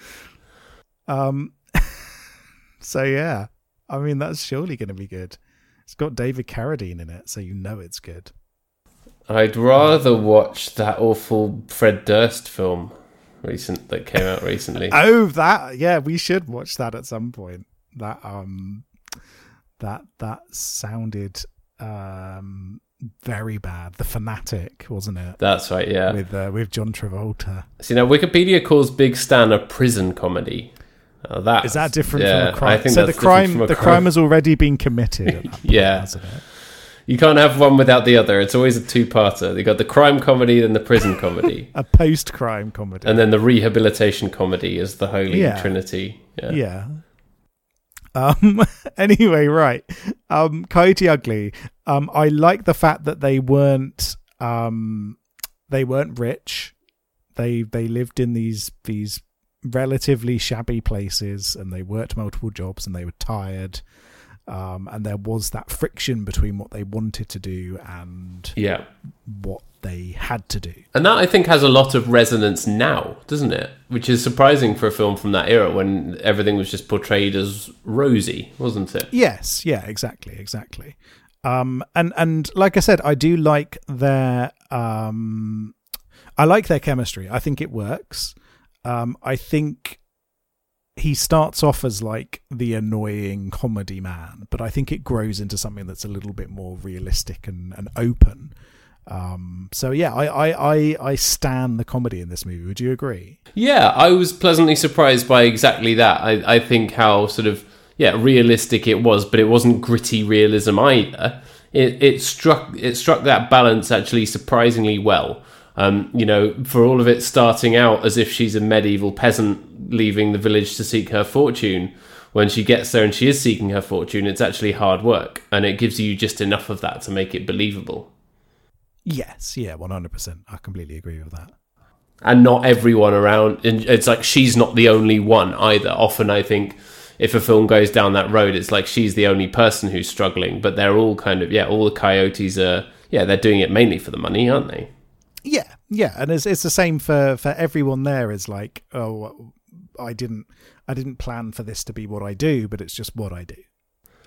S1: Um, so yeah, I mean that's surely going to be good. It's got David Carradine in it, so you know it's good.
S2: I'd rather watch that awful Fred Durst film recent that came out recently.
S1: Oh, that yeah, we should watch that at some point. That um, that that sounded um very bad. The Fanatic, wasn't it?
S2: That's right, yeah.
S1: With uh, with John Travolta.
S2: See now, Wikipedia calls Big Stan a prison comedy. Now that
S1: Is that different
S2: yeah,
S1: from a crime?
S2: I think
S1: so the crime the crime has already been committed. Point,
S2: Yeah. You can't have one without the other. It's always a two-parter. They got the crime comedy, then the prison comedy,
S1: A post crime comedy.
S2: and then the rehabilitation comedy is the holy
S1: Yeah.
S2: trinity. Yeah.
S1: yeah. Um. Anyway, right. Um. Coyote Ugly. Um. I like the fact that they weren't. Um. They weren't rich. They they lived in these these relatively shabby places, and they worked multiple jobs, and they were tired. Um. And there was that friction between what they wanted to do and
S2: Yeah.
S1: what they had to do.
S2: And that I think has a lot of resonance now, doesn't it? Which is surprising for a film from that era when everything was just portrayed as rosy, wasn't it?
S1: Yes, yeah, exactly, exactly. Um, and and like I said, I do like their um, I like their chemistry. I think it works. Um, I think he starts off as like the annoying comedy man, but I think it grows into something that's a little bit more realistic and, and open. Um, so yeah, I, I, I, I stand the comedy in this movie. Would you agree?
S2: Yeah, I was pleasantly surprised by exactly that. I, I think how sort of yeah realistic it was, but it wasn't gritty realism either. It, it struck it struck that balance actually surprisingly well. Um, you know, for all of it starting out as if she's a medieval peasant leaving the village to seek her fortune, when she gets there and she is seeking her fortune, it's actually hard work, and it gives you just enough of that to make it believable.
S1: Yes, yeah, one hundred percent. I completely agree with that.
S2: And not everyone around, and it's like she's not the only one either. Often, I think if a film goes down that road, it's like she's the only person who's struggling, but they're all kind of yeah, all the coyotes are yeah, they're doing it mainly for the money, aren't they?
S1: Yeah, yeah, and it's it's the same for for everyone there. Is like, oh, I didn't I didn't plan for this to be what I do, but it's just what I do.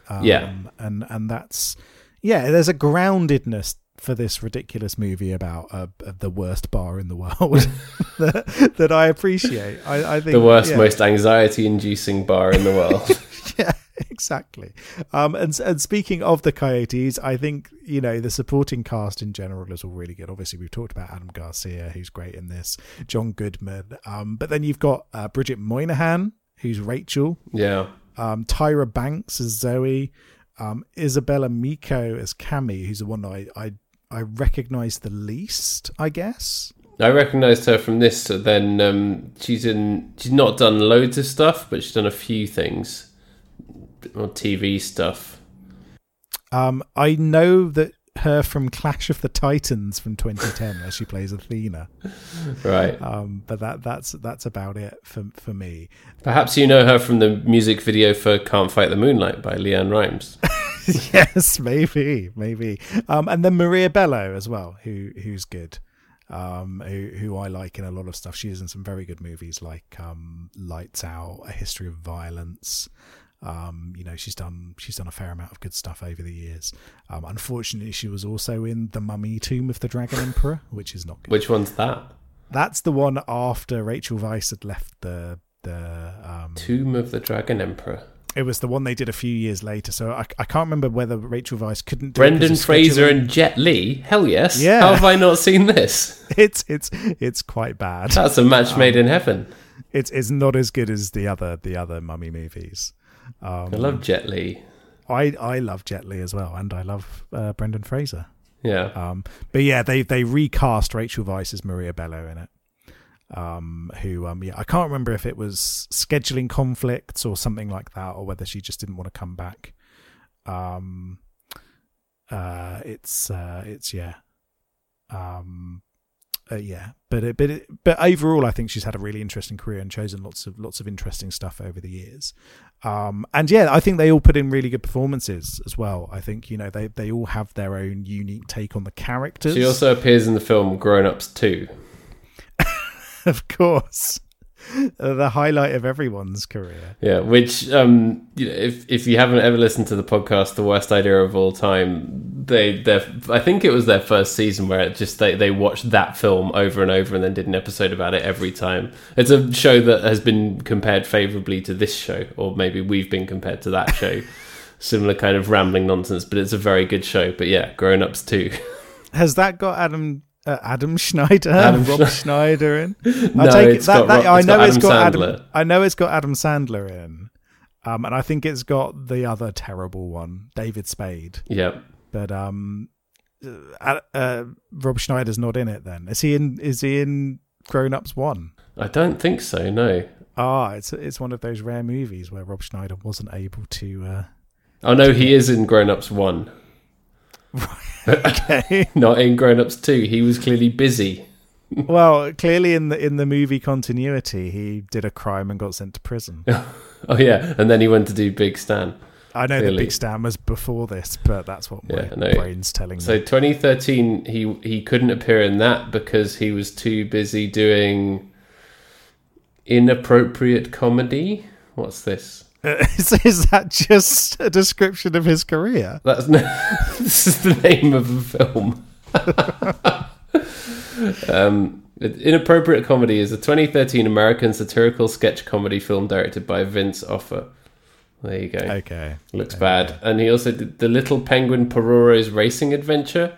S2: Um, yeah,
S1: and and that's yeah. There's a groundedness for this ridiculous movie about uh, the worst bar in the world that, that, I appreciate. I, I, think
S2: the worst, yeah. most anxiety-inducing bar in the world.
S1: yeah, exactly. Um, and and speaking of the Coyotes, I think you know the supporting cast in general is all really good. Obviously, we've talked about Adam Garcia, who's great in this, John Goodman, um, but then you've got uh, Bridget Moynahan, who's Rachel.
S2: Yeah.
S1: Um, Tyra Banks as Zoe. Um, Izabella Miko as Cami, who's the one I, I I recognise the least, I guess.
S2: I recognised her from this. Then um, she's in. She's not done loads of stuff, but she's done a few things, more TV stuff.
S1: Um, I know that her from Clash of the Titans from 2010, where she plays Athena.
S2: Right.
S1: Um, but that that's that's about it for for me.
S2: Perhaps you know her from the music video for "Can't Fight the Moonlight" by LeAnn Rimes.
S1: yes, maybe, maybe. Um, and then Maria Bello as well, who who's good. Um, who who I like in a lot of stuff. She is in some very good movies like um, Lights Out, A History of Violence. Um, you know, she's done she's done a fair amount of good stuff over the years. Um, unfortunately, she was also in The Mummy: Tomb of the Dragon Emperor, which is not good.
S2: Which one's that?
S1: That's the one after Rachel Weisz had left the the um,
S2: Tomb of the Dragon Emperor.
S1: It was the one they did a few years later. So I, I can't remember whether Rachel Weisz couldn't. do
S2: Brendan Fraser and Jet Li. Hell yes.
S1: Yeah.
S2: How have I not seen this?
S1: It's it's it's quite bad.
S2: That's a match um, made in heaven.
S1: It's it's not as good as the other the other mummy movies.
S2: Um, I love Jet Li.
S1: I I love Jet Li as well, and I love uh, Brendan Fraser.
S2: Yeah.
S1: Um, but yeah, they they recast Rachel Weisz as Maria Bello in it um, who um, yeah, I can't remember if it was scheduling conflicts or something like that, or whether she just didn't want to come back. Um, uh, it's uh, it's yeah, um, uh, yeah, but it, but it, but overall, I think she's had a really interesting career and chosen lots of lots of interesting stuff over the years. Um, and yeah, I think they all put in really good performances as well. I think you know they they all have their own unique take on the characters.
S2: She also appears in the film Grown Ups too.
S1: of course. the highlight of everyone's career.
S2: Yeah, which um, you know, if if you haven't ever listened to the podcast, the worst idea of all time, they they I think it was their first season where it just they they watched that film over and over and then did an episode about it every time. It's a show that has been compared favorably to this show, or maybe we've been compared to that show. Similar kind of rambling nonsense, but it's a very good show. But yeah, grown ups too.
S1: Has that got Adam uh, Adam Schneider, Adam Rob Schneider in.
S2: I no, take it's that, got, that, I know got it's got Sandler.
S1: Adam. I know it's got Adam Sandler in, um, and I think it's got the other terrible one, David Spade.
S2: Yep.
S1: But um, uh, uh, Rob Schneider's not in it. Then is he in? Is he in Grown Ups One?
S2: I don't think so. No.
S1: Ah, it's it's one of those rare movies where Rob Schneider wasn't able to. Uh,
S2: oh no, he is in Grown Ups One.
S1: Okay.
S2: Not in Grown Ups 2. He was clearly busy.
S1: well, clearly in the in the movie continuity, he did a crime and got sent to prison.
S2: oh yeah, and then he went to do Big Stan.
S1: I know
S2: Clearly.
S1: the Big Stan was before this, but that's what my
S2: Yeah, no.
S1: brain's telling me.
S2: So 2013, he he couldn't appear in that because he was too busy doing inappropriate comedy. What's this?
S1: is, is that just a description of his career?
S2: That's no, this is the name of the film. um, inappropriate comedy is a 2013 American satirical sketch comedy film directed by Vince Offer. There you go.
S1: Okay.
S2: Looks
S1: Okay.
S2: bad. And he also did the Little Penguin Pororo's Racing Adventure.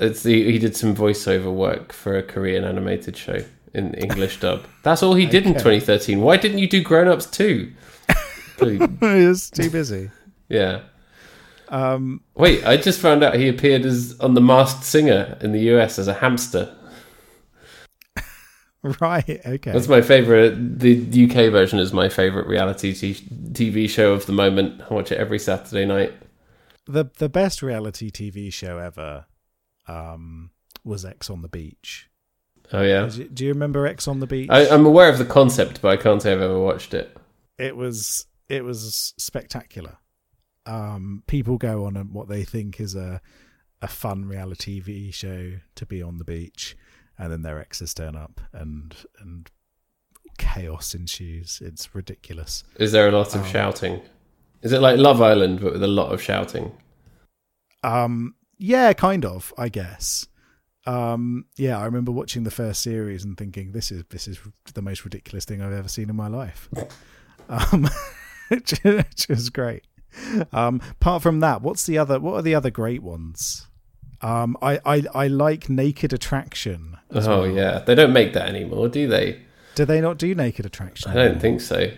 S2: It's the, he did some voiceover work for a Korean animated show in English dub. That's all he did in 2013. Why didn't you do Grown Ups too?
S1: It's too busy.
S2: yeah.
S1: Um,
S2: Wait, I just found out he appeared as on The Masked Singer in the US as a hamster.
S1: right. Okay.
S2: That's my favorite. The UK version is my favorite reality t- TV show of the moment. I watch it every Saturday night.
S1: the the best reality TV show ever um, was Ex on the Beach.
S2: Oh yeah,
S1: Do you- do you remember Ex on the Beach?
S2: I, I'm aware of the concept, but I can't say I've ever watched it.
S1: it was it was spectacular. Um, people go on a, what they think is a a fun reality TV show to be on the beach, and then their exes turn up and and chaos ensues. It's ridiculous.
S2: Is there a lot of
S1: Um,
S2: shouting? Is it like Love Island, but with a lot of shouting?
S1: Um, yeah, kind of, I guess. Um, yeah, I remember watching the first series and thinking this is this is the most ridiculous thing I've ever seen in my life. um, which, which was great. Um, apart from that, what's the other? What are the other great ones? Um, I, I I like Naked Attraction.
S2: Oh
S1: well.
S2: yeah, they don't make that anymore, do they?
S1: Do they not do Naked Attraction?
S2: I don't think so.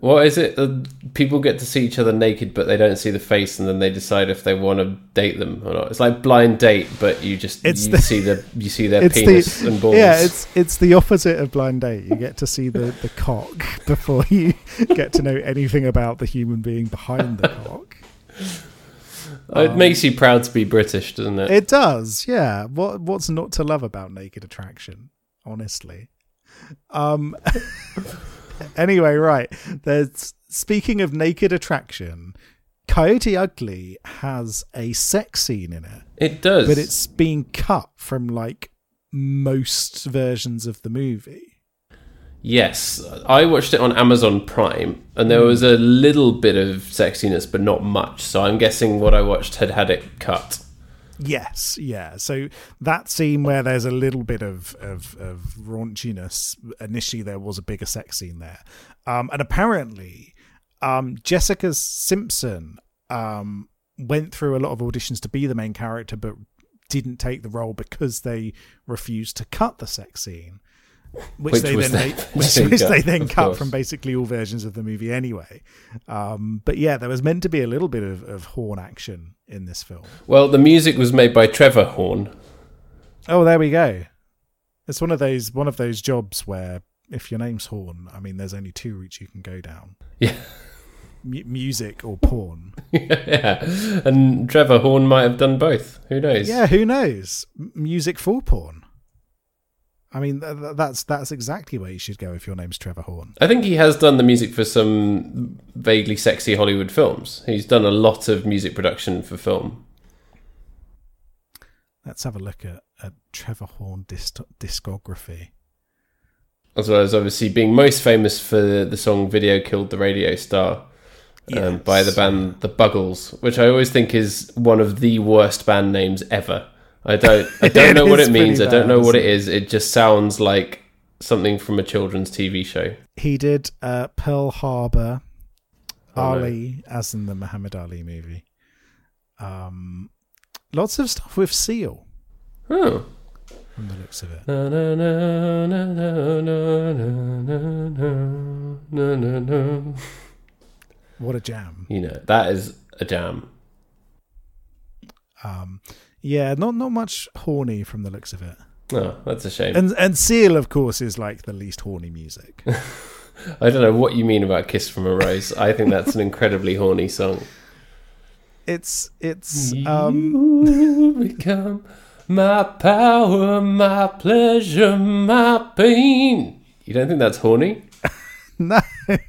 S2: What is it? Uh, people get to see each other naked, but they don't see the face, and then they decide if they want to date them or not. It's like blind date, but you just
S1: It's
S2: you
S1: the-
S2: see the you see their penis
S1: the
S2: and balls.
S1: yeah, it's it's the opposite of blind date. You get to see the the cock before you get to know anything about the human being behind the cock.
S2: it makes you proud to be British, doesn't it?
S1: It does, yeah. What what's not to love about Naked Attraction? Honestly. Um. anyway, right. There's speaking of Naked Attraction, Coyote Ugly has a sex scene in it,
S2: It does,
S1: but it's being cut from like most versions of the movie.
S2: Yes, I watched it on Amazon Prime, and there was a little bit of sexiness, but not much. So I'm guessing what I watched had had it cut.
S1: Yes, yeah. So that scene where there's a little bit of of, of raunchiness, initially there was a bigger sex scene there, um, and apparently, um, Jessica Simpson um, went through a lot of auditions to be the main character, but didn't take the role because they refused to cut the sex scene. Which,
S2: Which
S1: they then made,
S2: which
S1: which,
S2: they
S1: which
S2: cut,
S1: they then cut
S2: course.
S1: from basically all versions of the movie anyway. Um, but yeah, there was meant to be a little bit of, of horn action in this film.
S2: Well, the music was made by Trevor Horn.
S1: Oh, there we go. It's one of those one of those jobs where if your name's Horn, I mean, there's only two routes you can go down:
S2: Yeah,
S1: M- music or porn.
S2: yeah, and Trevor Horn might have done both. Who knows?
S1: yeah, who knows? M- music for porn. I mean, th- th- that's that's exactly where you should go if your name's Trevor Horn.
S2: I think he has done the music for some vaguely sexy Hollywood films. He's done a lot of music production for film.
S1: Let's have a look at, at Trevor Horn dis- discography.
S2: as well as obviously being most famous for the song "Video Killed the Radio Star" um, by the band The Buggles, which I always think is one of the worst band names ever. I don't, I don't know what it means. I don't know what it is. It just sounds like something from a children's TV show.
S1: He did uh, Pearl Harbor,
S2: Oh, no.
S1: Ali, as in the Muhammad Ali movie. Um, lots of stuff with Seal,
S2: Oh.
S1: from the looks of it.
S2: Na, na, na, na, na, na, na, na, na, na, na.
S1: What a jam!
S2: You know that is a jam.
S1: Um, yeah, not not much horny from the looks of it.
S2: Oh, that's a shame.
S1: And and Seal, of course, is like the least horny music.
S2: I don't know what you mean about "Kiss from a Rose." I think that's an incredibly horny song.
S1: It's it's um
S2: You become my power, my pleasure, my pain. You don't think that's horny?
S1: No,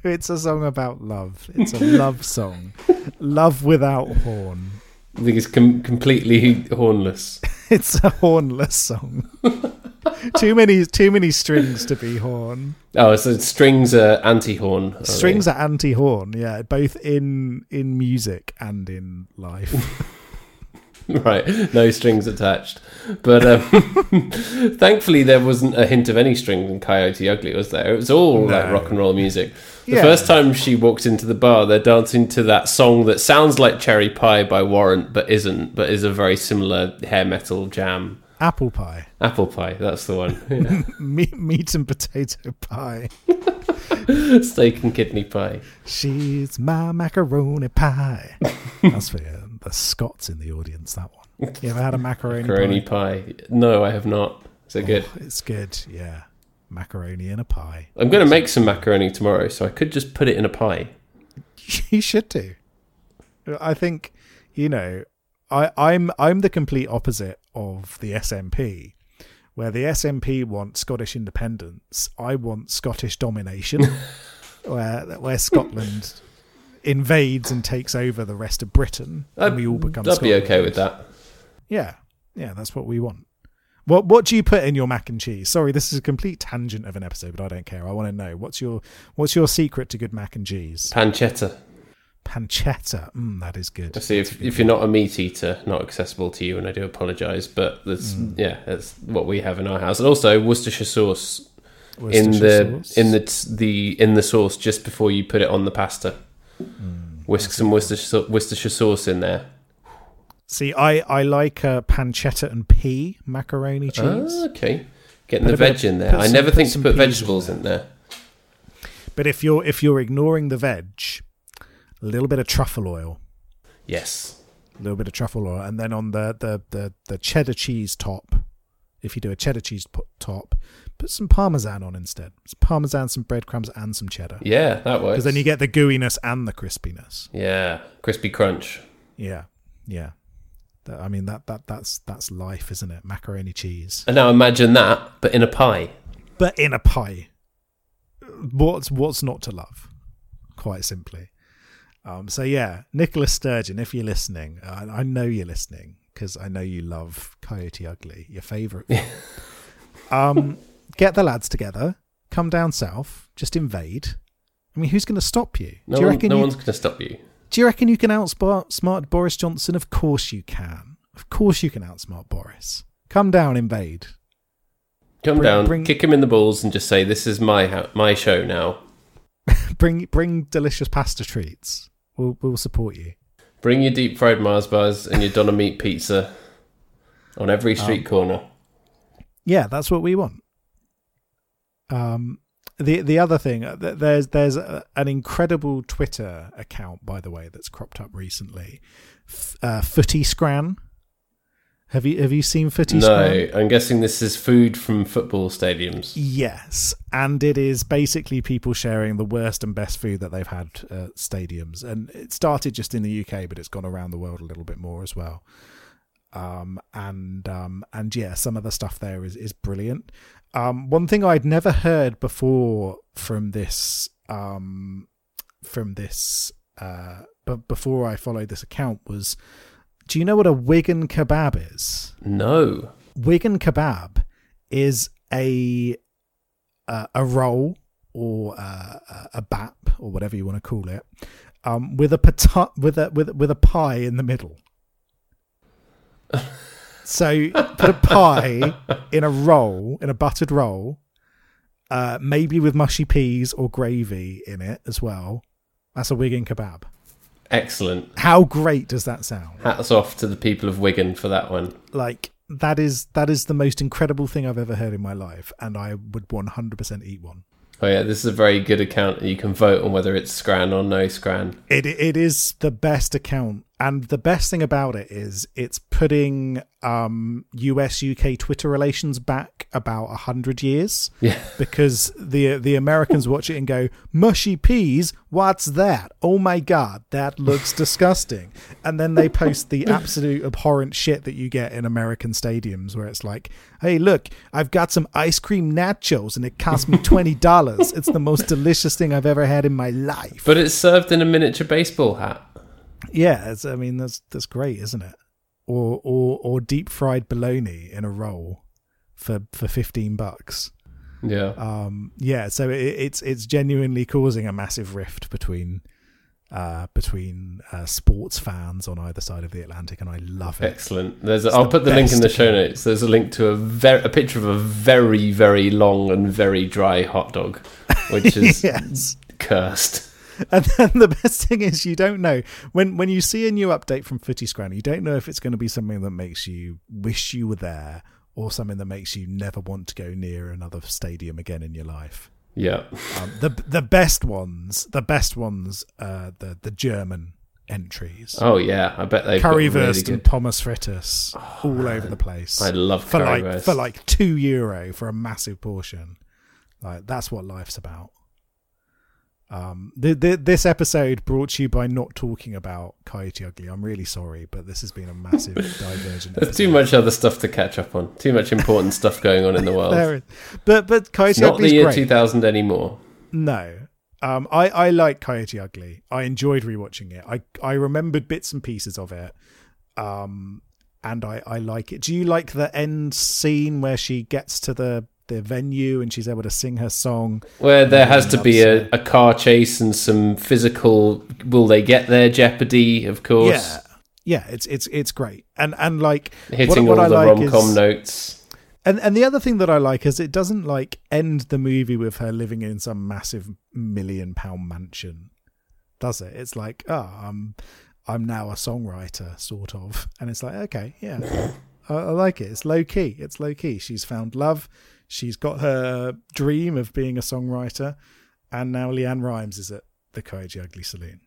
S1: it's a song about love. It's a love song. Love without horn.
S2: I think it's com- completely hornless.
S1: It's a hornless song. too many too many strings to be horn.
S2: Oh, so strings are anti-horn. are
S1: Strings are anti-horn, yeah, both in in music and in life.
S2: they? right. No strings attached. But um, thankfully, there wasn't a hint of any strings in Coyote Ugly, was there? It was all like rock and roll music. The
S1: Yeah.
S2: first time she walked into the bar, they're dancing to that song that sounds like Cherry Pie by Warrant, but isn't, but is a very similar hair metal jam.
S1: Apple pie,
S2: Apple Pie, that's the one. Yeah.
S1: meat, meat and potato pie.
S2: Steak and kidney pie.
S1: She's my macaroni pie. That's for uh, the Scots in the audience. That one. You ever had a macaroni,
S2: Macaroni
S1: pie?
S2: pie. No, I have not. Is it oh, good?
S1: Oh, it's good. Yeah, macaroni in a pie.
S2: I'm going to make some macaroni tomorrow, so I could just put it in a pie.
S1: you should do. I think you know. I, I'm I'm the complete opposite of the SNP, where the SNP want Scottish independence. I want Scottish domination, where where Scotland invades and takes over the rest of Britain, and we all become.
S2: I'd be okay with that.
S1: Yeah, yeah, that's what we want. What what do you put in your mac and cheese? Sorry, this is a complete tangent of an episode, but I don't care. I want to know what's your what's your secret to good mac and cheese?
S2: Pancetta.
S1: Pancetta, mm, that is good.
S2: See, if, if you're not a meat eater, not accessible to you, and I do apologise, but that's
S1: Mm.
S2: yeah, that's what we have in our house, and also Worcestershire sauce in the
S1: sauce.
S2: in the the in the sauce just before you put it on the pasta.
S1: Mm.
S2: Whisk some Worcestershire, Worcestershire sauce in there.
S1: See, I I like uh, pancetta and pea macaroni cheese,
S2: Ah, okay, getting
S1: Put
S2: the veg
S1: of-
S2: in there. I
S1: some-
S2: never think to put
S1: peas in
S2: vegetables
S1: there.
S2: in there.
S1: but if you're if you're ignoring the veg, a little bit of truffle oil,
S2: Yes,
S1: a little bit of truffle oil, and then on the the the, the cheddar cheese top, if you do a cheddar cheese top, put some parmesan on instead. Some parmesan, some breadcrumbs, and some cheddar.
S2: yeah, that works.
S1: Because then you get the gooiness and the crispiness.
S2: yeah, crispy crunch.
S1: Yeah, yeah. I mean that that that's that's life, isn't it? Macaroni cheese,
S2: And now imagine that, but in a pie.
S1: but in a pie. What's what's not to love? Quite simply. Um, so yeah, Nicola Sturgeon, if you're listening, I, I know you're listening because I know you love Coyote Ugly, your favourite. film. um, get the lads together, come down south, just invade. I mean, who's going to stop you?
S2: No,
S1: do you reckon
S2: no
S1: you,
S2: one's going to stop you.
S1: Do you reckon you can outsmart Boris Johnson? Of course you can. Of course you can outsmart Boris. Come down, invade.
S2: Come
S1: Bring-
S2: down,
S1: bring-
S2: kick him in the balls, and just say, "This is my my show now."
S1: Bring bring delicious pasta treats. We'll we'll support you.
S2: Bring your deep fried Mars bars and your doner meat pizza on every
S1: Um,
S2: street corner.
S1: Yeah, that's what we want. Um, the the other thing, uh, there's there's a, an incredible Twitter account, by the way, that's cropped up recently. Uh, Footy Scran. Have you have you seen Footy?
S2: No, I'm guessing this is food from football stadiums.
S1: Yes, and it is basically people sharing the worst and best food that they've had at stadiums, and it started just in the UK, but it's gone around the world a little bit more as well. Um, and um, and yeah, some of the stuff there is is brilliant. Um, one thing I'd never heard before from this um, from this uh, but before I followed this account was, do you know what a Wigan kebab is?
S2: No.
S1: Wigan kebab is a uh, a roll or uh, a bap or whatever you want to call it, um, with a pata- with a with with a pie in the middle. so put a pie in a roll in a buttered roll, uh, maybe with mushy peas or gravy in it as well. That's a Wigan kebab.
S2: Excellent.
S1: How great does that sound?
S2: Hats off to the people of Wigan for that one.
S1: like that is that is the most incredible thing I've ever heard in my life, and I would 100% eat one.
S2: Oh yeah, this is a very good account. You can vote on whether it's Scran or no Scran.
S1: It it is the best account and the best thing about it is it's putting um, US UK Twitter relations back about a hundred years.
S2: Yeah.
S1: Because the the Americans watch it and go, "Mushy peas, what's that? Oh my god, that looks disgusting." And then they post the absolute abhorrent shit that you get in American stadiums, where it's like, "Hey, look, I've got some ice cream nachos, and it cost me twenty dollars. it's the most delicious thing I've ever had in my life."
S2: But it's served in a miniature baseball hat.
S1: Yeah, it's, I mean that's that's great, isn't it? Or or or deep fried bologna in a roll for for fifteen bucks.
S2: Yeah.
S1: Um, yeah, so it, it's it's genuinely causing a massive rift between uh, between uh, sports fans on either side of the Atlantic, and I love it.
S2: Excellent. There's. A, I'll
S1: the
S2: put the link in the show notes. There's a link to a ver- a picture of a very very long and very dry hot dog, which is
S1: yes.
S2: cursed.
S1: And then the best thing is you don't know when when you see a new update from Footy Scran, you don't know if it's going to be something that makes you wish you were there or something that makes you never want to go near another stadium again in your life.
S2: Yeah.
S1: Um, the the best ones, the best ones, uh, the the German entries,
S2: Oh yeah. I bet they've got really
S1: currywurst
S2: good.
S1: and pommes frites, all over the place.
S2: I love
S1: for like
S2: currywurst.
S1: for like two euro for a massive portion. Like that's what life's about. Um, the, the, this episode brought to you by not talking about Coyote Ugly. I'm really sorry, but this has been a massive divergent.
S2: There's too much other stuff to catch up on. Too much important stuff going on in the world.
S1: There is- but but
S2: It's
S1: Coyote
S2: not
S1: Ugly
S2: the year
S1: great.
S2: 2000 anymore.
S1: No. Um, I, I like Coyote Ugly. I enjoyed rewatching it. I, I remembered bits and pieces of it. Um, and I, I like it. Do you like the end scene where she gets to the, the venue and she's able to sing her song?
S2: Where there um, has to be a, a car chase and some physical. Will they get there? Jeopardy, of course.
S1: Yeah. Yeah, it's it's it's great. And and like
S2: Hitting
S1: what, what
S2: all the
S1: like
S2: rom com notes.
S1: And and the other thing that I like is it doesn't like end the movie with her living in some massive million pound mansion, does it? It's like, oh, I'm I'm now a songwriter, sort of, and it's like, okay, yeah, I, I like it. It's low key. It's low key. She's found love. She's got her dream of being a songwriter, and now LeAnn Rimes is at the Coyote Ugly Saloon.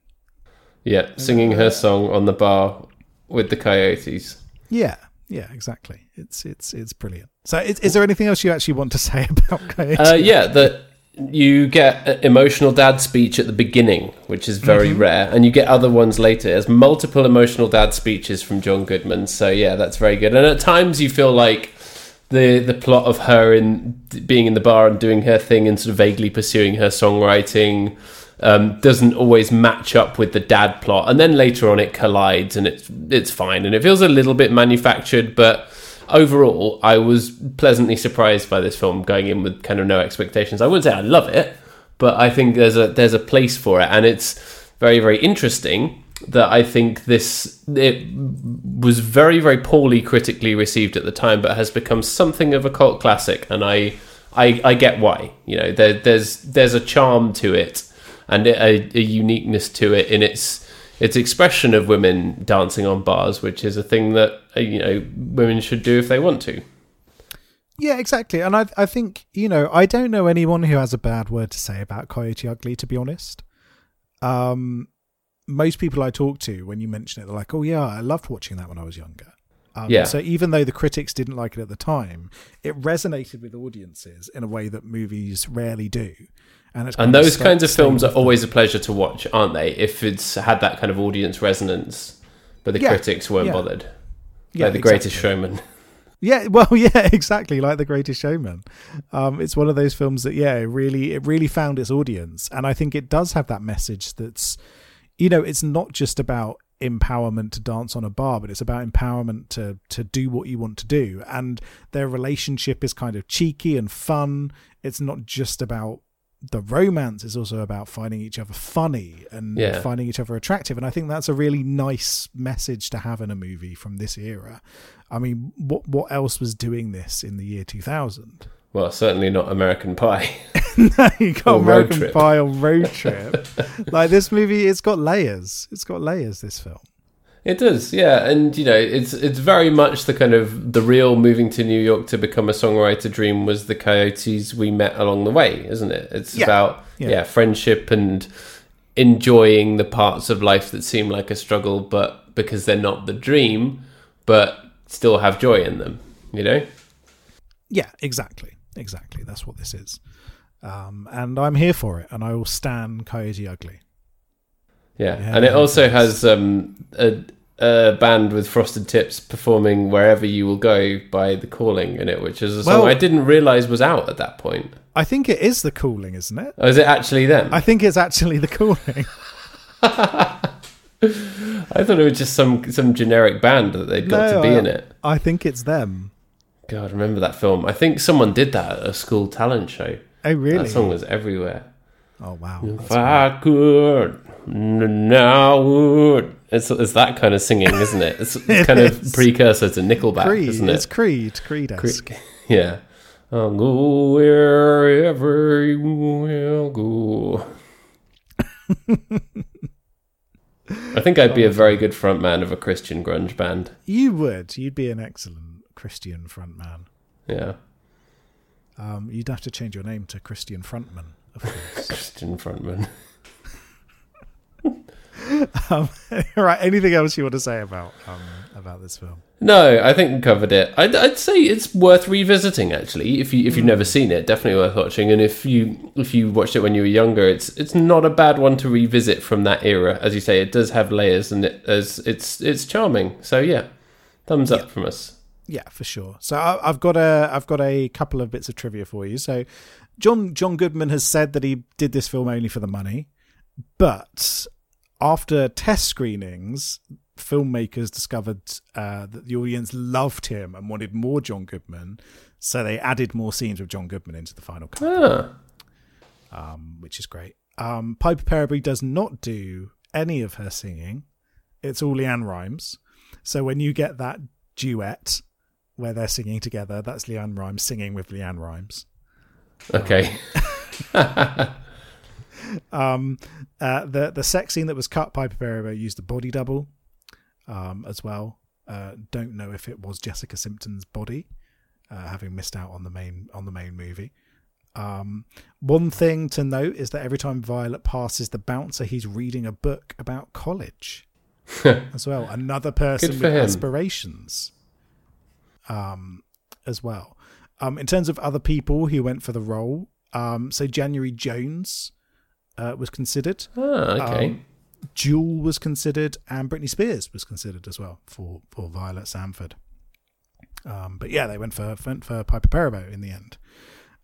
S2: Yeah, singing her song on the bar with the coyotes.
S1: Yeah, yeah, exactly. It's it's it's brilliant. So, is, is there anything else you actually want to say about Coyote?
S2: Uh, yeah, that you get an emotional dad speech at the beginning, which is very
S1: Mm-hmm.
S2: rare, and you get other ones later. There's multiple emotional dad speeches from John Goodman, so yeah, that's very good. And at times you feel like the the plot of her in being in the bar and doing her thing and sort of vaguely pursuing her songwriting um, doesn't always match up with the dad plot, and then later on it collides, and it's it's fine, and it feels a little bit manufactured, but overall, I was pleasantly surprised by this film, going in with kind of no expectations. I wouldn't say I love it, but I think there's a there's a place for it, and it's very very interesting that I think this it was very very poorly critically received at the time, but has become something of a cult classic, and I I, I get why. You know, there, there's there's a charm to it and a, a uniqueness to it in its its expression of women dancing on bars, which is a thing that uh, you know women should do if they want to.
S1: Yeah, exactly. And I I think, you know, I don't know anyone who has a bad word to say about Coyote Ugly, to be honest. Um most people I talk to when you mention it, they're like, Oh yeah, I loved watching that when I was younger. Um,
S2: Yeah.
S1: So even though the critics didn't like it at the time, it resonated with audiences in a way that movies rarely do. And it's
S2: And those kinds of films are
S1: them.
S2: always a pleasure to watch, aren't they? If it's had that kind of audience resonance, but the
S1: Yeah,
S2: critics weren't
S1: yeah.
S2: bothered.
S1: yeah,
S2: like the Greatest
S1: exactly.
S2: Showman.
S1: Yeah, well, yeah, exactly, like The Greatest Showman. Um, it's one of those films that, yeah, it really, it really found its audience, and I think it does have that message. That's, you know, it's not just about empowerment to dance on a bar, but it's about empowerment to to do what you want to do. And their relationship is kind of cheeky and fun. It's not just about the romance; it's also about finding each other funny and
S2: Yeah.
S1: finding each other attractive. And I think that's a really nice message to have in a movie from this era. I mean, what what else was doing this in the year 2000?
S2: Well, certainly not American Pie.
S1: no, you got
S2: Or
S1: American Pie or Road Trip. like this movie, it's got layers. It's got layers. This film.
S2: It does, yeah, and you know, it's it's very much the kind of the real moving to New York to become a songwriter dream was the coyotes we met along the way, isn't it? It's
S1: Yeah.
S2: about
S1: Yeah.
S2: yeah. friendship and enjoying the parts of life that seem like a struggle, but because they're not the dream, but still have joy in them. You know?
S1: Yeah, exactly, exactly. That's what this is, um, and I'm here for it, and I will stand Coyote Ugly.
S2: Yeah,
S1: Yeah,
S2: and it also has um, a, a band with Frosted Tips performing "Wherever You Will Go" by The Calling in it, which is a song
S1: Well-
S2: I didn't realize was out at that point.
S1: I think it is the Calling, isn't it?
S2: Oh, is it actually them?
S1: I think it's actually the Calling.
S2: I thought it was just some some generic band that they'd got
S1: No,
S2: to be
S1: I-
S2: in it.
S1: I think it's them.
S2: God, remember that film? I think someone did that at a school talent show.
S1: Oh, really?
S2: That song was everywhere.
S1: Oh, wow.
S2: If
S1: That's
S2: I could, now would. It's, it's that kind of singing, isn't it? It's, it's kind of precursor to Nickelback,
S1: Creed.
S2: isn't it?
S1: It's Creed. Creed
S2: Cre- Yeah. I'll go wherever you will go. I think I'd be a very good frontman of a Christian grunge band.
S1: You would. You'd be an excellent Christian frontman.
S2: Yeah.
S1: Um, you'd have to change your name to Christian Frontman, of course.
S2: Christian frontman.
S1: um, right. Anything else you want to say about um, about this film?
S2: No, I think we covered it. I'd, I'd say it's worth revisiting. Actually, if you if you've never seen it, definitely worth watching. And if you if you watched it when you were younger, it's it's not a bad one to revisit from that era. As you say, it does have layers, and it as it's it's charming. So yeah, thumbs up from us.
S1: Yeah, for sure. So I, I've got a I've got a couple of bits of trivia for you. So John John Goodman has said that he did this film only for the money, but after test screenings, filmmakers discovered uh, that the audience loved him and wanted more John Goodman, so they added more scenes with John Goodman into the final cut,
S2: Ah,
S1: um, which is great. Um, Piper Perabo does not do any of her singing; it's all LeAnn Rimes. So when you get that duet where they're singing together, that's LeAnn Rimes singing with LeAnn Rimes.
S2: okay.
S1: Um, uh, the the sex scene that was cut, Piper Perabo used a body double um, as well. Uh, don't know if it was Jessica Simpson's body, uh, having missed out on the main on the main movie. Um, one thing to note is that every time Violet passes the bouncer, he's reading a book about college as well. Another person with
S2: him.
S1: aspirations, um, as well. Um, in terms of other people who went for the role, um, so January Jones uh, was considered.
S2: Ah, okay.
S1: Um, Jewel was considered, and Britney Spears was considered as well for for Violet Sanford. Um, but yeah, they went for went for Piper Perabo in the end.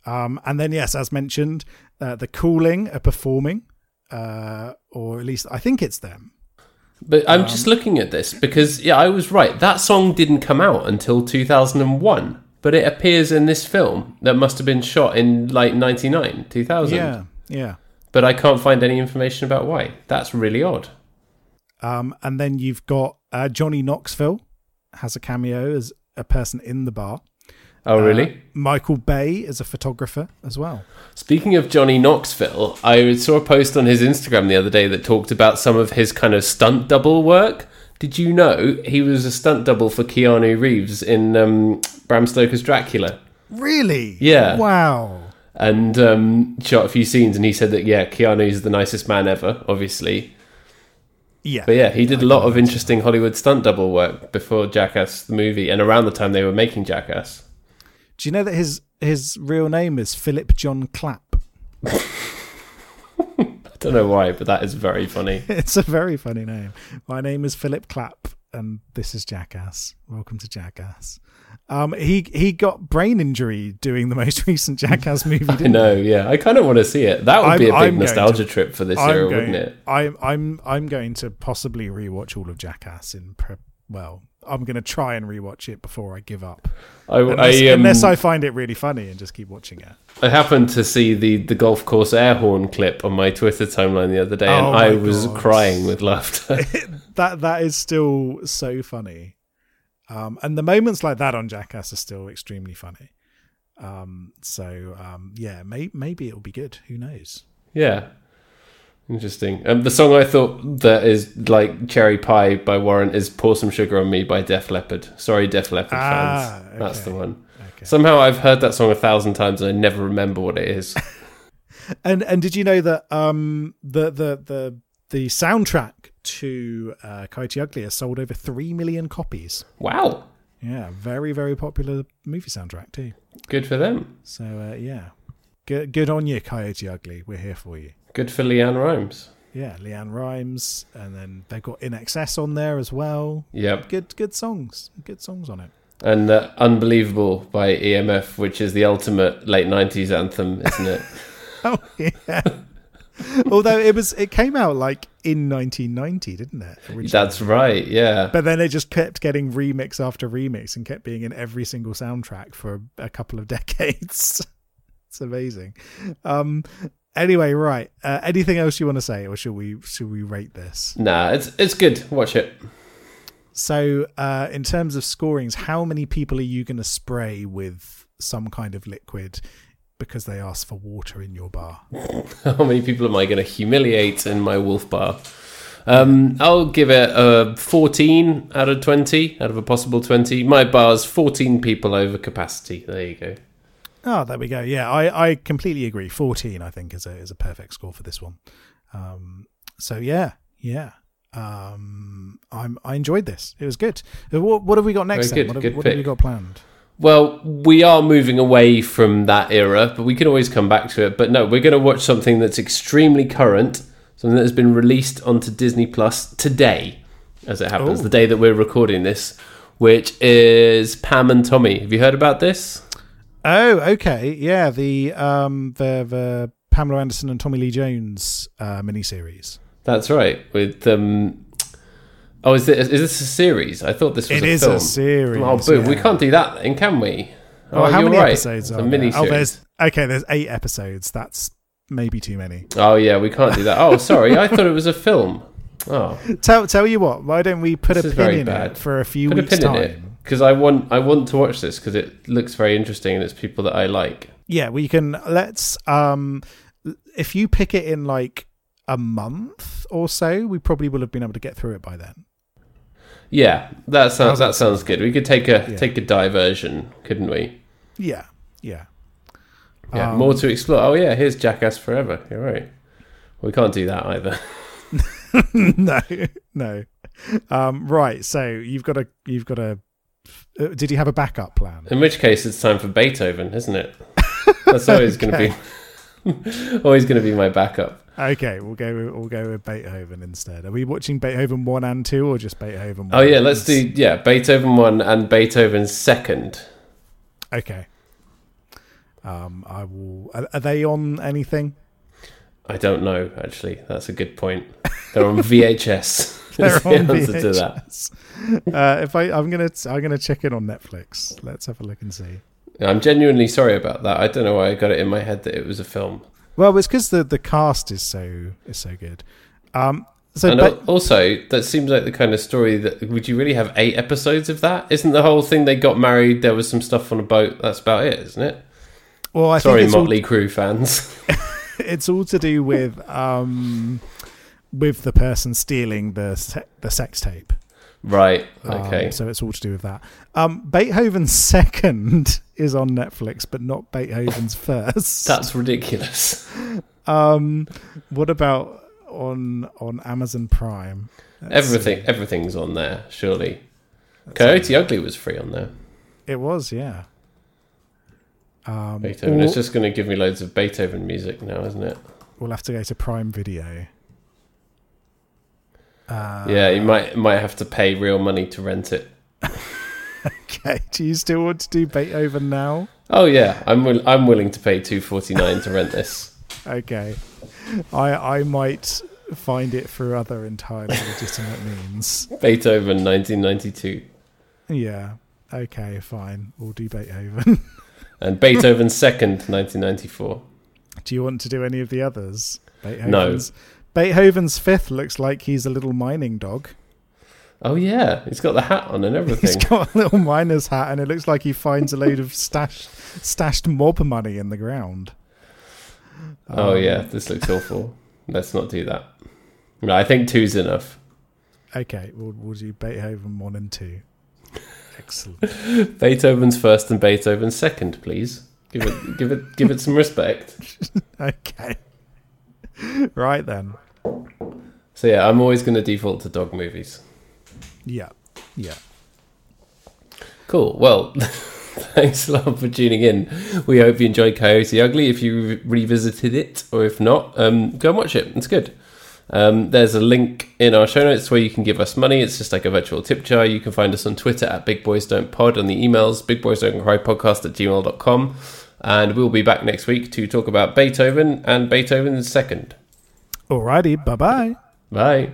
S1: Um, and then yes, as mentioned, uh, the Calling are performing, uh, or at least I think it's them.
S2: But I'm just looking at this because yeah, I was right. That song didn't come out until 2001, but it appears in this film that must have been shot in like 99, 2000.
S1: Yeah, yeah.
S2: But I can't find any information about why. That's really odd.
S1: Um, and then you've got uh, Johnny Knoxville has a cameo as a person in the bar.
S2: Oh,
S1: Uh,
S2: really?
S1: Michael Bay is a photographer as well.
S2: Speaking of Johnny Knoxville, I saw a post on his Instagram the other day that talked about some of his kind of stunt double work. Did you know he was a stunt double for Keanu Reeves in um, Bram Stoker's Dracula?
S1: Really?
S2: Yeah.
S1: Wow.
S2: and um, shot a few scenes. And he said that yeah, Keanu's the nicest man ever, obviously.
S1: Yeah.
S2: But yeah, he did a lot of interesting Hollywood stunt double work before Jackass the movie, and around the time they were making Jackass.
S1: Do you know that his his real name is Philip John Clapp?
S2: I don't know why, but that is very funny.
S1: It's a very funny name. My name is Philip Clapp, and this is Jackass. Welcome to Jackass. Um, he he got brain injury doing the most recent Jackass movie.
S2: I know, yeah, I kind of want to see it. That would be a
S1: I'm-
S2: big
S1: I'm
S2: nostalgia
S1: to-
S2: trip for this
S1: I'm
S2: era,
S1: going,
S2: wouldn't it?
S1: I'm I'm I'm going to possibly rewatch all of Jackass in pre- well. I'm going to try and rewatch it before I give up,
S2: I,
S1: unless,
S2: I, um,
S1: unless I find it really funny and just keep watching it.
S2: I happened to see the, the golf course air horn clip on my Twitter timeline the other day, and
S1: Oh
S2: I was
S1: God.
S2: crying with laughter.
S1: that that is still so funny, um, and the moments like that on Jackass are still extremely funny. Um, so um, yeah, may, maybe it'll be good. Who knows?
S2: Yeah. Interesting. Um, the song I thought that is like Cherry Pie by Warrant is Pour Some Sugar on Me by Def Leppard. Sorry, Def Leppard
S1: Ah,
S2: fans. That's the one.
S1: Okay.
S2: Somehow I've heard that song a thousand times and I never remember what it is.
S1: And and did you know that um, the the the the soundtrack to uh, Coyote Ugly has sold over 3 million copies.
S2: Wow.
S1: Yeah, very, very popular movie soundtrack too.
S2: Good for them.
S1: So, uh, yeah. Good, good on you, Coyote Ugly. We're here for you.
S2: Good for LeAnn Rimes.
S1: Yeah, LeAnn Rimes, and then they've got INXS on there as well.
S2: Yep.
S1: Good, good songs. Good songs on it.
S2: And uh, Unbelievable by EMF, which is the ultimate late 90s anthem, isn't it?
S1: Oh yeah. Although it was, it came out like in 1990, didn't it? originally?
S2: That's right, yeah.
S1: But then it just kept getting remix after remix and kept being in every single soundtrack for a couple of decades. it's amazing. Um. Anyway, right. Uh, anything else you want to say, or should we should we rate this?
S2: Nah, it's it's good. Watch it.
S1: So, uh, in terms of scorings, how many people are you going to spray with some kind of liquid because they ask for water in your bar?
S2: How many people am I going to humiliate in my wolf bar? Um, I'll give it a 14 out of 20, out of a possible 20. My bar's 14 people over capacity. There you go.
S1: Oh, there we go. Yeah, I, I completely agree. Fourteen, I think, is a is a perfect score for this one. Um, so yeah, yeah. Um, I'm I enjoyed this. It was good. Uh, What, what have we got next?
S2: Good,
S1: What,
S2: good
S1: have, what have we got planned?
S2: Well, we are moving away from that era, but we can always come back to it. But no, we're going to watch something that's extremely current, something that has been released onto Disney Plus today, as it happens,
S1: Oh.
S2: the day that we're recording this, which is Pam and Tommy. Have you heard about this?
S1: Oh, okay. Yeah, the um the the Pamela Anderson and Tommy Lee Jones uh, miniseries.
S2: That's right. With um, oh, is this is this a series? I thought this was
S1: It
S2: a
S1: is
S2: film.
S1: a series.
S2: Oh, boom! We can't do that, then, can we?
S1: Well,
S2: oh,
S1: how
S2: you're
S1: many
S2: right.
S1: episodes
S2: It's
S1: are
S2: a
S1: there? Oh, there's okay. There's eight episodes. That's maybe too many.
S2: Oh yeah, we can't do that. Oh, sorry, I thought it was a film. Oh,
S1: Tell tell you what. Why don't we put
S2: This
S1: a pin in
S2: bad.
S1: it for a few
S2: put a
S1: weeks
S2: pin
S1: time?
S2: Because I want I want to watch this because it looks very interesting and it's people that I like.
S1: Yeah, we can. Let's. Um, if you pick it in like a month or so, we probably will have been able to get through it by then.
S2: Yeah, that sounds that sounds good. We could take a
S1: Yeah.
S2: take a diversion, couldn't we?
S1: Yeah, yeah.
S2: Yeah,
S1: Um,
S2: more to explore. Oh yeah, here's Jackass Forever. You're right. We can't do that either.
S1: no, no. Um, right. So you've got a. You've got a. Uh, did you have a backup plan?
S2: In which case, it's time for Beethoven, isn't it? That's always going to be always going to be my backup.
S1: Okay, we'll go. With, we'll go with Beethoven instead. Are we watching Beethoven one and two, or just Beethoven?
S2: Oh
S1: one?
S2: yeah, let's do yeah Beethoven one and Beethoven second.
S1: Okay. Um, I will. Are, are they on anything?
S2: I don't know actually. That's a good point. They're on VHS.
S1: They're
S2: Is the
S1: on
S2: answer to that.
S1: VHS. Uh, if I, I'm gonna, I'm gonna check in on Netflix. Let's have a look and see.
S2: I'm genuinely sorry about that. I don't know why I got it in my head that it was a film.
S1: Well, it's because the the cast is so is so good. Um, so
S2: and
S1: but,
S2: also, that seems like the kind of story that would you really have eight episodes of that? Isn't the whole thing they got married? There was some stuff on a boat. That's about it, isn't it?
S1: well, I
S2: Sorry,
S1: think it's all,
S2: Motley Crue fans.
S1: it's all to do with um, with the person stealing the se- the sex tape.
S2: right.
S1: Um,
S2: Okay.
S1: so it's all to do with that. Um, Beethoven's second is on Netflix, but not Beethoven's first.
S2: That's ridiculous.
S1: um, what about on on Amazon Prime? Let's
S2: Everything,
S1: see.
S2: everything's on there. Surely,
S1: Let's
S2: Coyote. Ugly was free on there.
S1: It was, yeah. Um,
S2: Beethoven.
S1: or-
S2: It's just going to give me loads of Beethoven music now, isn't it?
S1: we'll have to go to Prime Video. Uh,
S2: yeah, you might might have to pay real money to rent it.
S1: Okay. Do you still want to do Beethoven now?
S2: Oh yeah, I'm I'm willing to pay two forty nine to rent this.
S1: Okay. I I might find it through other entirely legitimate means.
S2: Beethoven, nineteen ninety two,
S1: Yeah. Okay, fine. We'll do Beethoven.
S2: and Beethoven second, nineteen ninety four.
S1: do you want to do any of the others? Beethoven's Beethoven's fifth looks like he's a little mining dog.
S2: Oh yeah, he's got the hat on and everything.
S1: He's got a little miner's hat, and it looks like he finds a load of stashed stashed mob money in the ground.
S2: oh
S1: Um,
S2: yeah, this looks awful. Let's not do that. No, I think two's enough.
S1: Okay, we'll, we'll do Beethoven one and two. Excellent.
S2: Beethoven's first and Beethoven's second, please. Give it, give it, give it some respect.
S1: Okay. Right then.
S2: So yeah, I'm always going to default to dog movies.
S1: Yeah, yeah.
S2: Cool. Well, thanks a lot for tuning in. We hope you enjoyed Coyote Ugly. If you re- revisited it, or if not, um, go and watch it. It's good. Um, there's a link in our show notes where you can give us money. It's just like a virtual tip jar. You can find us on Twitter at Big Boys Don't Pod and the emails Big Boys Don't Cry podcast at gmail.com. And we'll be back next week to talk about Beethoven and Beethoven's second.
S1: Alrighty, bye bye.
S2: Bye.